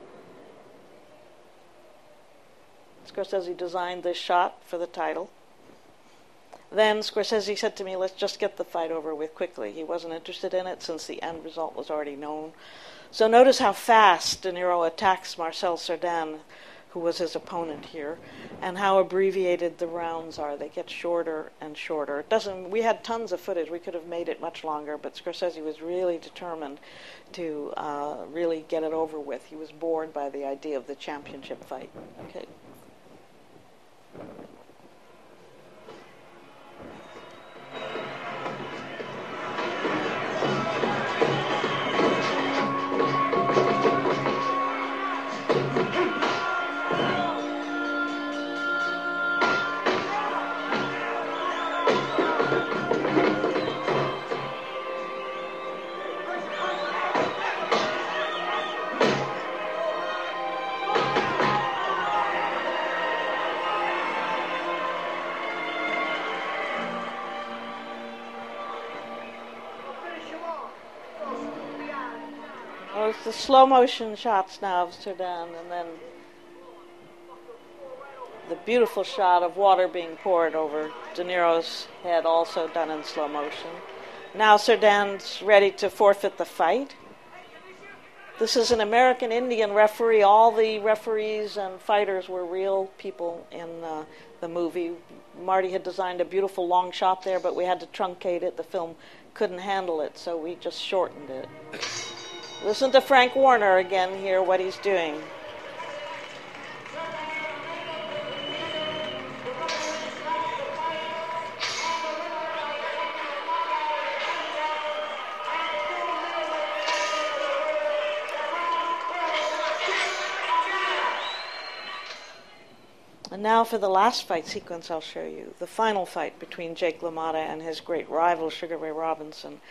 Scorsese designed this shot for the title. Then Scorsese said to me, Let's just get the fight over with quickly. He wasn't interested in it since the end result was already known. So notice how fast De Niro attacks Marcel Cerdan who was his opponent here, and how abbreviated the rounds are. They get shorter and shorter. It doesn't. We had tons of footage. We could have made it much longer, but Scorsese was really determined to uh, really get it over with. He was bored by the idea of the championship fight. Okay. Oh, it's the slow motion shots now of Cerdan, and then the beautiful shot of water being poured over De Niro's head, also done in slow motion. Now Cerdan's ready to forfeit the fight. This is an American Indian referee. All the referees and fighters were real people in uh, the movie. Marty had designed a beautiful long shot there, but we had to truncate it. The film couldn't handle it, so we just shortened it. Listen to Frank Warner again here, what he's doing. And now for the last fight sequence I'll show you, the final fight between Jake LaMotta and his great rival Sugar Ray Robinson.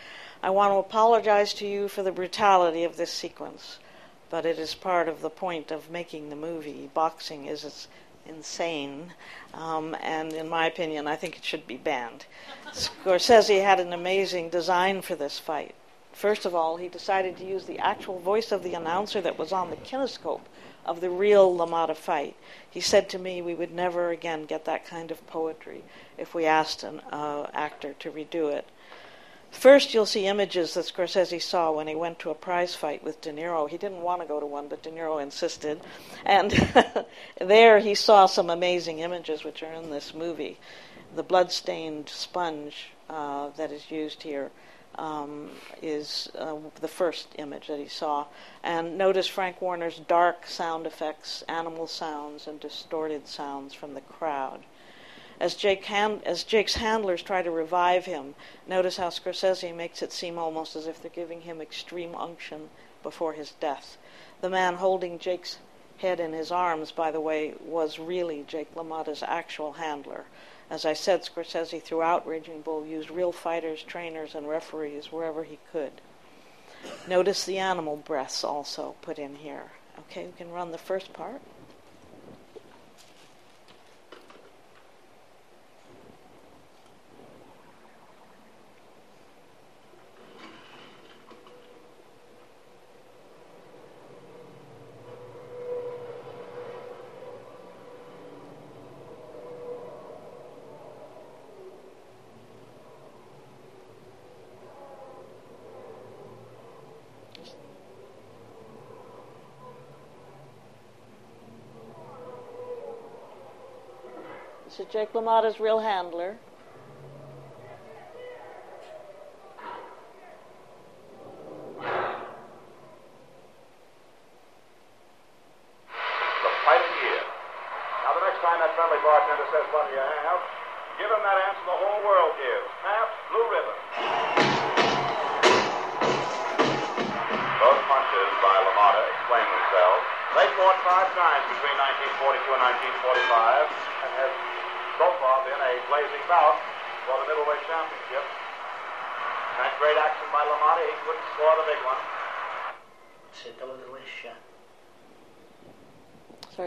I want to apologize to you for the brutality of this sequence, but it is part of the point of making the movie. Boxing is insane, um, and in my opinion, I think it should be banned. Scorsese had an amazing design for this fight. First of all, he decided to use the actual voice of the announcer that was on the kinescope of the real LaMotta fight. He said to me we would never again get that kind of poetry if we asked an uh, actor to redo it. First, you'll see images that Scorsese saw when he went to a prize fight with De Niro. He didn't want to go to one, but De Niro insisted. And there he saw some amazing images which are in this movie. The blood-stained sponge uh, that is used here um, is uh, the first image that he saw. And notice Frank Warner's dark sound effects, animal sounds, and distorted sounds from the crowd. As, Jake hand, as Jake's handlers try to revive him, notice how Scorsese makes it seem almost as if they're giving him extreme unction before his death. The man holding Jake's head in his arms, by the way, was really Jake LaMotta's actual handler. As I said, Scorsese throughout Raging Bull used real fighters, trainers, and referees wherever he could. Notice the animal breaths also put in here. Okay, we can run the first part. Jake LaMotta's real handler.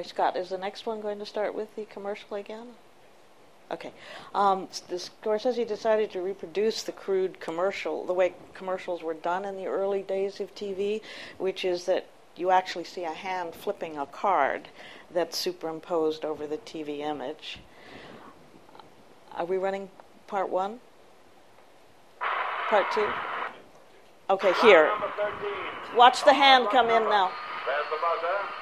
Sorry, Scott, is the next one going to start with the commercial again? Okay. Um, the Scorsese decided to reproduce the crude commercial, the way commercials were done in the early days of TV, which is that you actually see a hand flipping a card that's superimposed over the TV image. Are we running part one? Part two? Okay, here. Watch the hand come in now. There's the buzzer,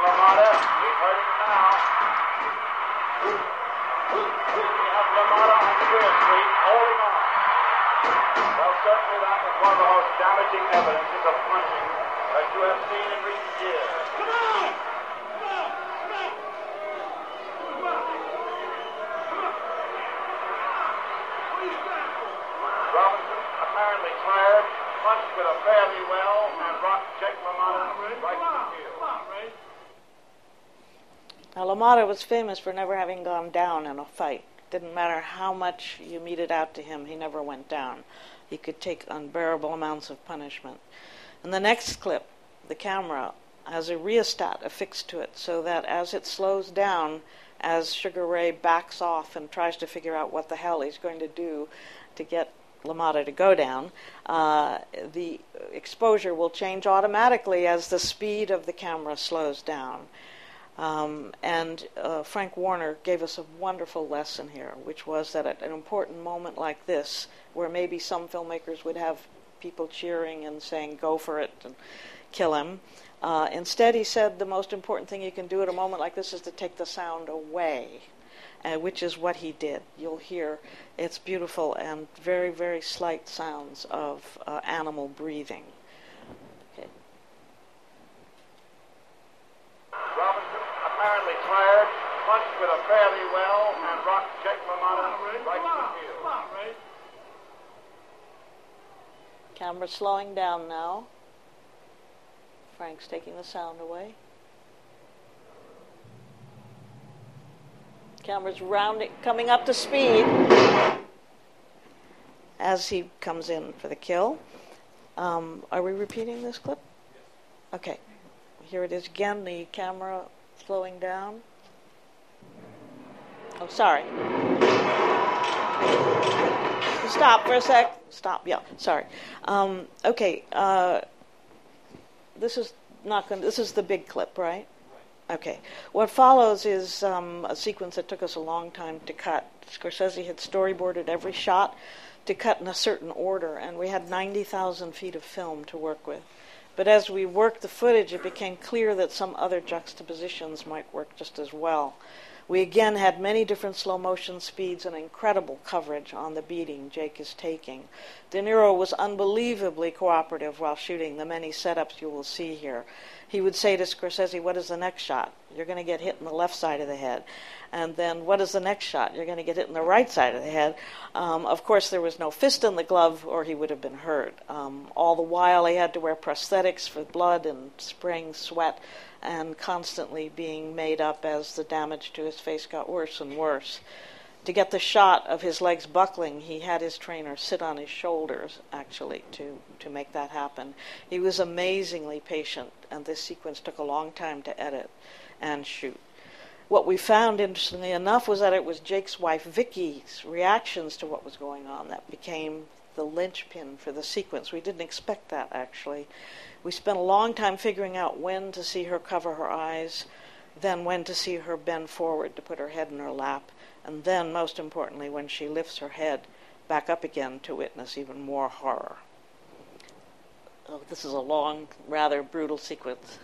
LaMotta. He's hurting him now. We have LaMotta on Spear Street holding on. Well, certainly that was one of the most damaging evidences of punching that you have seen in recent years. Come on! Robinson, apparently tired, punched with a fairly well and rocked Jake LaMotta right to the heel. Now, LaMotta was famous for never having gone down in a fight. Didn't matter how much you meted out to him, he never went down. He could take unbearable amounts of punishment. In the next clip, the camera has a rheostat affixed to it so that as it slows down, as Sugar Ray backs off and tries to figure out what the hell he's going to do to get LaMotta to go down, uh, the exposure will change automatically as the speed of the camera slows down. Um, and uh, Frank Warner gave us a wonderful lesson here, which was that at an important moment like this, where maybe some filmmakers would have people cheering and saying, go for it and kill him, uh, instead he said the most important thing you can do at a moment like this is to take the sound away, uh, which is what he did. You'll hear it's beautiful and very, very slight sounds of uh, animal breathing. Okay. Robinson, apparently tired, punched with a fairly well and rocked Jake LaMotta right to the heel. Camera slowing down now. Frank's taking the sound away. Camera's rounding, coming up to speed as he comes in for the kill. Um, are we repeating this clip? Okay. Here it is again, the camera slowing down. Oh, sorry. Stop for a sec. Stop. Yeah, sorry. Um, okay. Uh, this is not going. This is the big clip, right? Okay. What follows is um, a sequence that took us a long time to cut. Scorsese had storyboarded every shot to cut in a certain order, and we had 90,000 feet of film to work with. But as we worked the footage, it became clear that some other juxtapositions might work just as well. We again had many different slow motion speeds and incredible coverage on the beating Jake is taking. De Niro was unbelievably cooperative while shooting the many setups you will see here. He would say to Scorsese, What is the next shot? You're going to get hit in the left side of the head. And then, what is the next shot? You're going to get hit in the right side of the head. Um, of course, there was no fist in the glove, or he would have been hurt. Um, all the while, he had to wear prosthetics for blood and spraying sweat and constantly being made up as the damage to his face got worse and worse. To get the shot of his legs buckling, he had his trainer sit on his shoulders, actually, to, to make that happen. He was amazingly patient, and this sequence took a long time to edit and shoot. What we found, interestingly enough, was that it was Jake's wife Vicky's reactions to what was going on that became the linchpin for the sequence. We didn't expect that, actually. We spent a long time figuring out when to see her cover her eyes, then when to see her bend forward to put her head in her lap, and then, most importantly, when she lifts her head back up again to witness even more horror. Oh, this is a long, rather brutal sequence.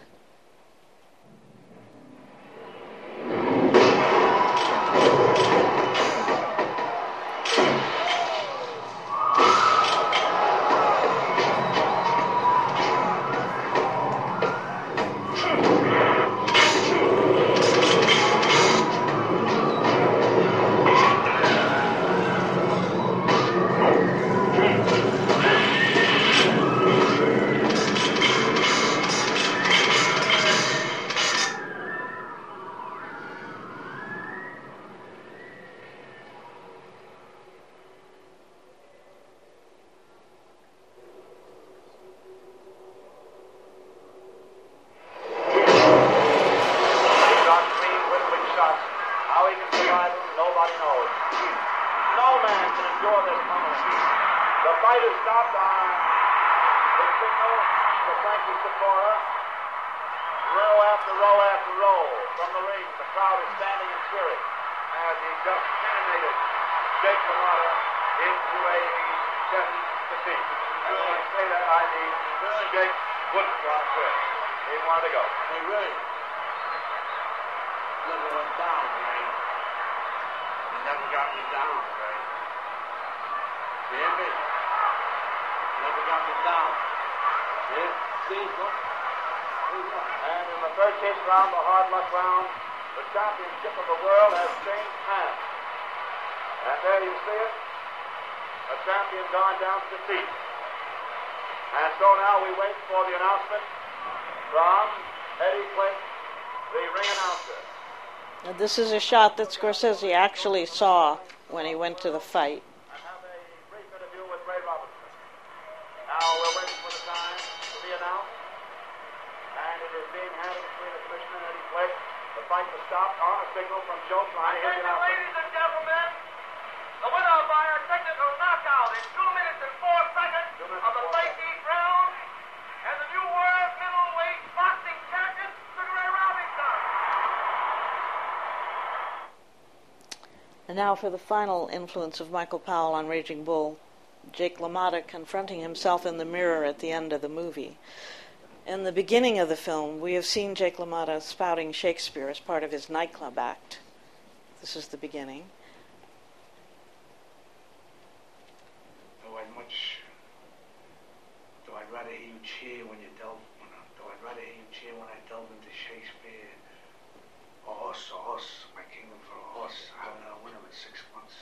The championship of the world has changed hands. And there you see it, a champion gone down to defeat. And so now we wait for the announcement from Eddie Quick, the ring announcer. This is a shot that Scorsese actually saw when he went to the fight. interview with Ray Robinson. Now we're waiting for the time to be announced. And it is being handled between the commissioner and Eddie Quick. The fight was stopped on a signal from Joe Klein. Here's the announcement. Ladies and gentlemen, the winner by a technical knockout in 2 minutes and 4 seconds of the 13th round, and the new world middleweight boxing champion, Sugar Ray Robinson. And now for the final influence of Michael Powell on Raging Bull, Jake LaMotta confronting himself in the mirror at the end of the movie. In the beginning of the film, we have seen Jake LaMotta spouting Shakespeare as part of his nightclub act. This is the beginning. Though I'd much, though I'd rather hear you cheer when you delve, when I, though I'd rather hear you cheer when I delve into Shakespeare. A horse, a horse, my kingdom for a horse. I haven't six months.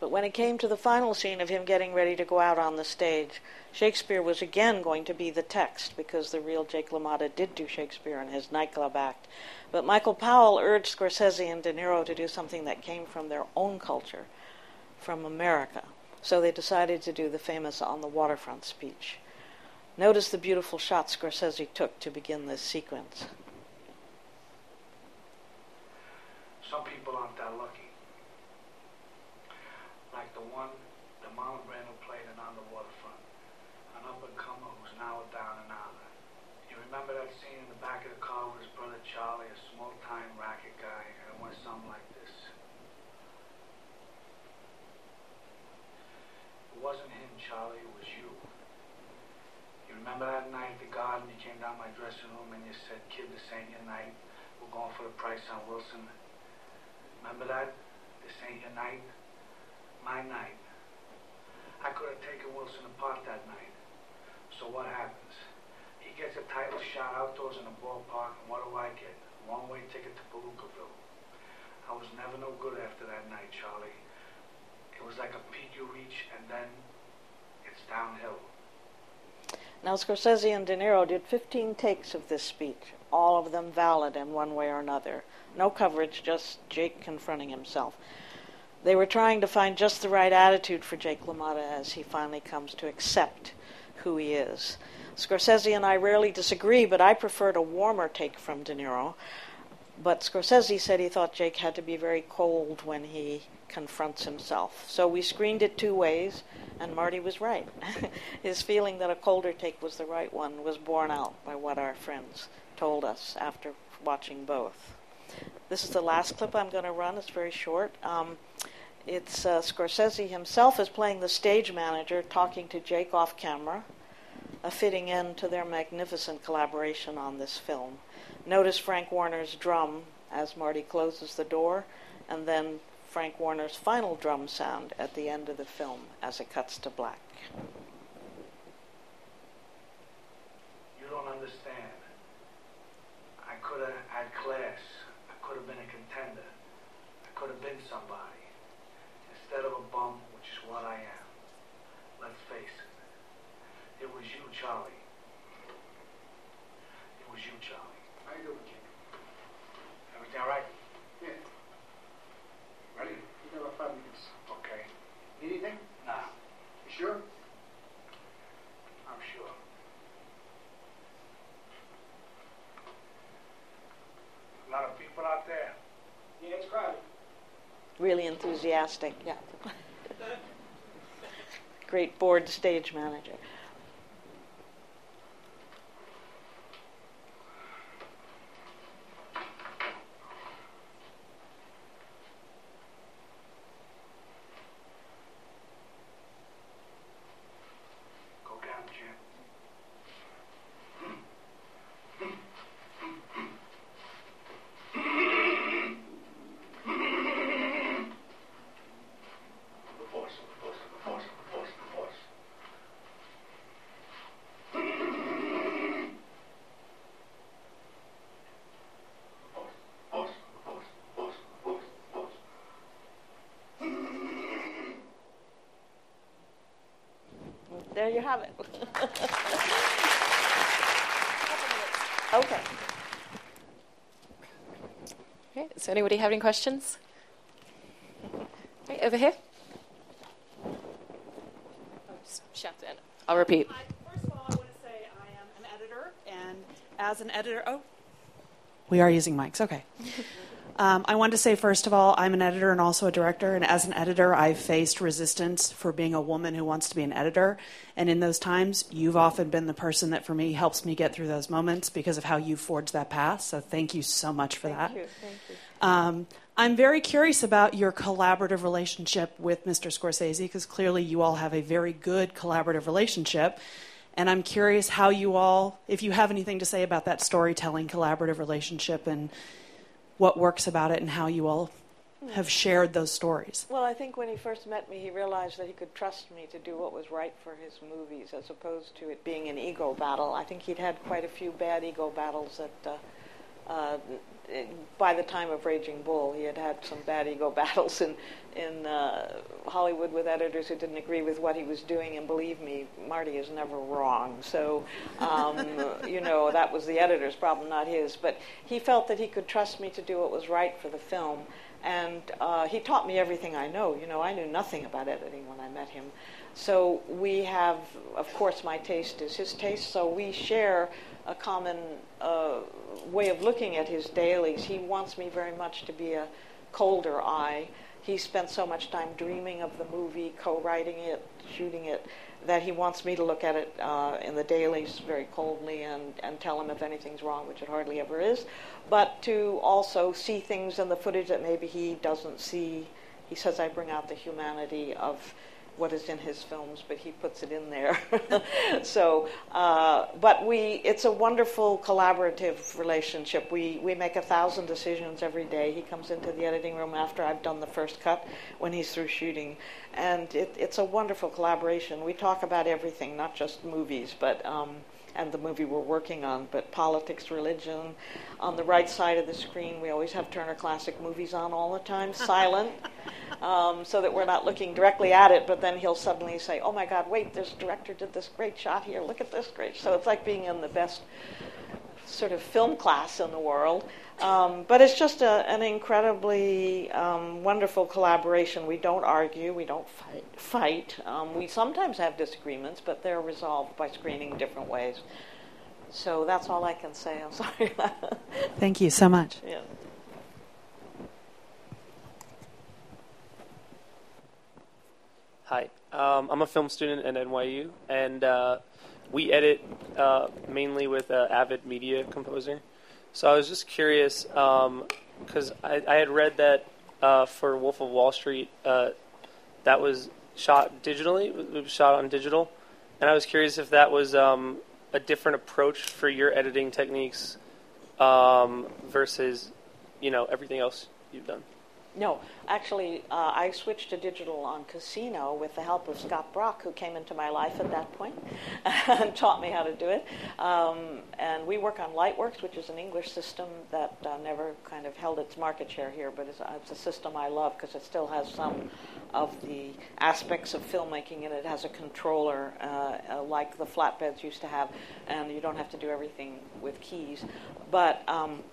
But when it came to the final scene of him getting ready to go out on the stage, Shakespeare was again going to be the text because the real Jake LaMotta did do Shakespeare in his nightclub act. But Michael Powell urged Scorsese and De Niro to do something that came from their own culture, from America. So they decided to do the famous On the Waterfront speech. Notice the beautiful shot Scorsese took to begin this sequence. Some people aren't that lucky. Like the one that Marlon Brando played in On the Waterfront, an up and comer who's now a down and out. You remember that scene in the back of the car with his brother Charlie, a small time racket guy, and it went something like this. It wasn't him, Charlie, it was you. You remember that night at the garden, you came down my dressing room and you said, Kid, this ain't your night. We're going for the price on Wilson. Remember that? This ain't your night. My night. I could have taken Wilson apart that night. So what happens? He gets a title shot outdoors in a ballpark, and what do I get? A one-way ticket to Palookaville. I was never no good after that night, Charlie. It was like a peak you reach, and then it's downhill. Now, Scorsese and De Niro did 15 takes of this speech, all of them valid in one way or another. No coverage, just Jake confronting himself. They were trying to find just the right attitude for Jake LaMotta as he finally comes to accept who he is. Scorsese and I rarely disagree, but I preferred a warmer take from De Niro. But Scorsese said he thought Jake had to be very cold when he confronts himself. So we screened it two ways, and Marty was right. His feeling that a colder take was the right one was borne out by what our friends told us after watching both. This is the last clip I'm going to run. It's very short. Um, it's uh, Scorsese himself is playing the stage manager, talking to Jake off camera. a fitting end to their magnificent collaboration on this film. Notice Frank Warner's drum as Marty closes the door, and then Frank Warner's final drum sound at the end of the film as it cuts to black. You don't understand. I could have had class. I could have been a contender. I could have been somebody. Instead of a bum, which is what I am. Let's face it. It was you, Charlie. It was you, Charlie. How you doing, Jim? Everything all right? Yeah. Ready? You got about five minutes. Okay. Need anything? Nah, You sure? I'm sure. A lot of people out there. Yeah, it's crowded. Really enthusiastic, yeah. Great board stage manager. Go get 'em, Jim. The force, the force, the force, the force, the force. Force, force, force, force, force. There you have it. okay. Okay, does anybody have any questions? Okay, over here. Oh, just shout in. I'll repeat. First of all, I want to say I am an editor, and as an editor, oh, we are using mics. Okay. Um, I wanted to say, first of all, I'm an editor and also a director, and as an editor, I've faced resistance for being a woman who wants to be an editor. And in those times, you've often been the person that, for me, helps me get through those moments because of how you forged that path. So thank you so much for that. Thank you. Thank you. Um, I'm very curious about your collaborative relationship with Mr. Scorsese because clearly you all have a very good collaborative relationship. And I'm curious how you all, if you have anything to say about that storytelling collaborative relationship and what works about it and how you all have shared those stories. Well, I think when he first met me, he realized that he could trust me to do what was right for his movies, as opposed to it being an ego battle. I think he'd had quite a few bad ego battles at. Uh, uh, by the time of Raging Bull, he had had some bad ego battles in in uh, Hollywood with editors who didn't agree with what he was doing. And believe me, Marty is never wrong. So, um, you know, that was the editor's problem, not his. But he felt that he could trust me to do what was right for the film. And uh, he taught me everything I know. You know, I knew nothing about editing when I met him. So we have, of course, my taste is his taste. So we share a common uh, way of looking at his dailies. He wants me very much to be a colder eye. He spent so much time dreaming of the movie, co-writing it, shooting it, that he wants me to look at it uh, in the dailies very coldly and, and tell him if anything's wrong, which it hardly ever is, but to also see things in the footage that maybe he doesn't see. He says I bring out the humanity of what is in his films, but he puts it in there. so, uh, but we, it's a wonderful collaborative relationship. We, we make a thousand decisions every day. He comes into the editing room after I've done the first cut when he's through shooting. And it, it's a wonderful collaboration. We talk about everything, not just movies, but, um, and the movie we're working on, but politics, religion. On the right side of the screen, we always have Turner Classic Movies on all the time, silent, um, so that we're not looking directly at it, but then he'll suddenly say, Oh my God, wait, this director did this great shot here, look at this great. So it's like being in the best sort of film class in the world. Um, but it's just a, an incredibly um, wonderful collaboration. We don't argue, we don't fight. fight. Um, we sometimes have disagreements, but they're resolved by screening different ways. So that's all I can say. I'm sorry. Thank you so much. yeah. Hi, um, I'm a film student at NYU, and uh, we edit uh, mainly with Avid Media Composer. So I was just curious because I, I had read that uh, for Wolf of Wall Street, uh, that was shot digitally. It was shot on digital, and I was curious if that was um, a different approach for your editing techniques um, versus, you know, everything else you've done. No, actually, uh, I switched to digital on Casino with the help of Scott Brock, who came into my life at that point and taught me how to do it. Um, and we work on Lightworks, which is an English system that uh, never kind of held its market share here, but it's, uh, it's a system I love because it still has some of the aspects of filmmaking in it. It has a controller uh, uh, like the flatbeds used to have, and you don't have to do everything with keys. But um,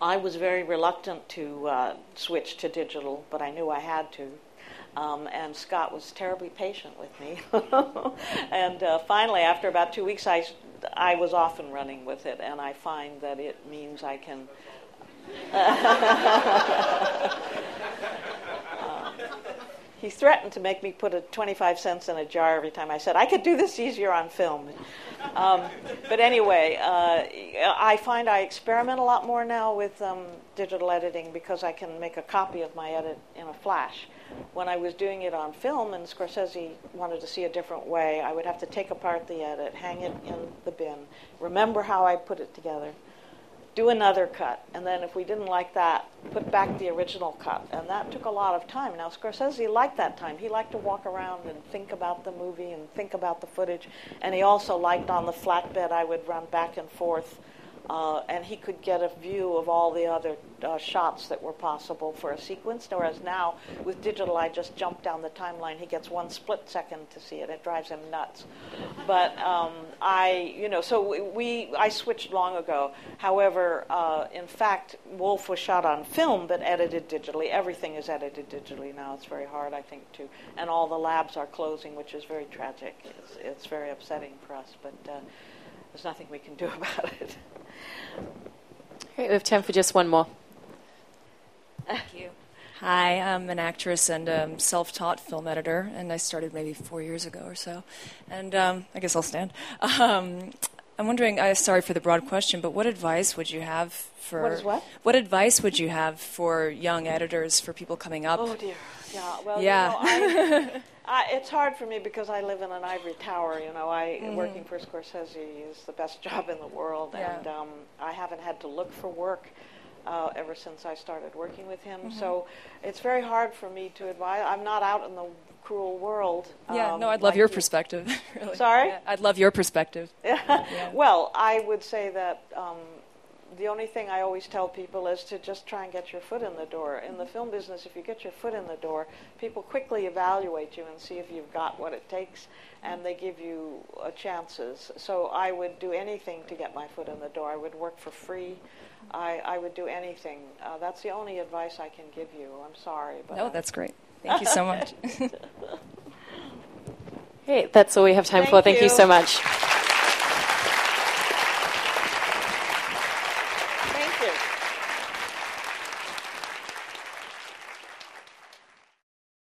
I was very reluctant to uh, switch to digital, but I knew I had to. Um, and Scott was terribly patient with me. and uh, finally, after about two weeks, I, I was off and running with it, and I find that it means I can. He threatened to make me put a 25 cents in a jar every time I said, I could do this easier on film. Um, but anyway, uh, I find I experiment a lot more now with um, digital editing because I can make a copy of my edit in a flash. When I was doing it on film and Scorsese wanted to see a different way, I would have to take apart the edit, hang it in the bin, remember how I put it together, do another cut, and then if we didn't like that, put back the original cut. And that took a lot of time. Now, Scorsese liked that time. He liked to walk around and think about the movie and think about the footage. And he also liked on the flatbed, I would run back and forth uh, and he could get a view of all the other uh, shots that were possible for a sequence. Whereas now, with digital, I just jump down the timeline. He gets one split second to see it. It drives him nuts. But um, I, you know, so we, I switched long ago. However, uh, in fact, Wolf was shot on film but edited digitally. Everything is edited digitally now. It's very hard, I think, to, and all the labs are closing, which is very tragic. It's, it's very upsetting for us, but uh, there's nothing we can do about it. Great, we have time for just one more. Thank you. Hi, I'm an actress and um, self taught film editor, and I started maybe four years ago or so. And um, I guess I'll stand. Um, I'm wondering, uh, sorry for the broad question, but what advice would you have for. What is what? What advice would you have for young editors, for people coming up? Oh, dear. Yeah, well, Yeah. You know, I, I, it's hard for me because I live in an ivory tower. You know, I Mhm. working for Scorsese is the best job in the world, Yeah. and um, I haven't had to look for work uh, ever since I started working with him. Mhm. So it's very hard for me to advise. I'm not out in the cruel world. Yeah, um, no, I'd love like your you. perspective. really. Sorry? Yeah, I'd love your perspective. Well, I would say that um, the only thing I always tell people is to just try and get your foot in the door. In the film business, if you get your foot in the door, people quickly evaluate you and see if you've got what it takes, and they give you uh, chances. So I would do anything to get my foot in the door. I would work for free. I, I would do anything. Uh, that's the only advice I can give you. I'm sorry, but No, that's great. Thank you so much. Great, that's all we have time for. Thank Thank you you. so much.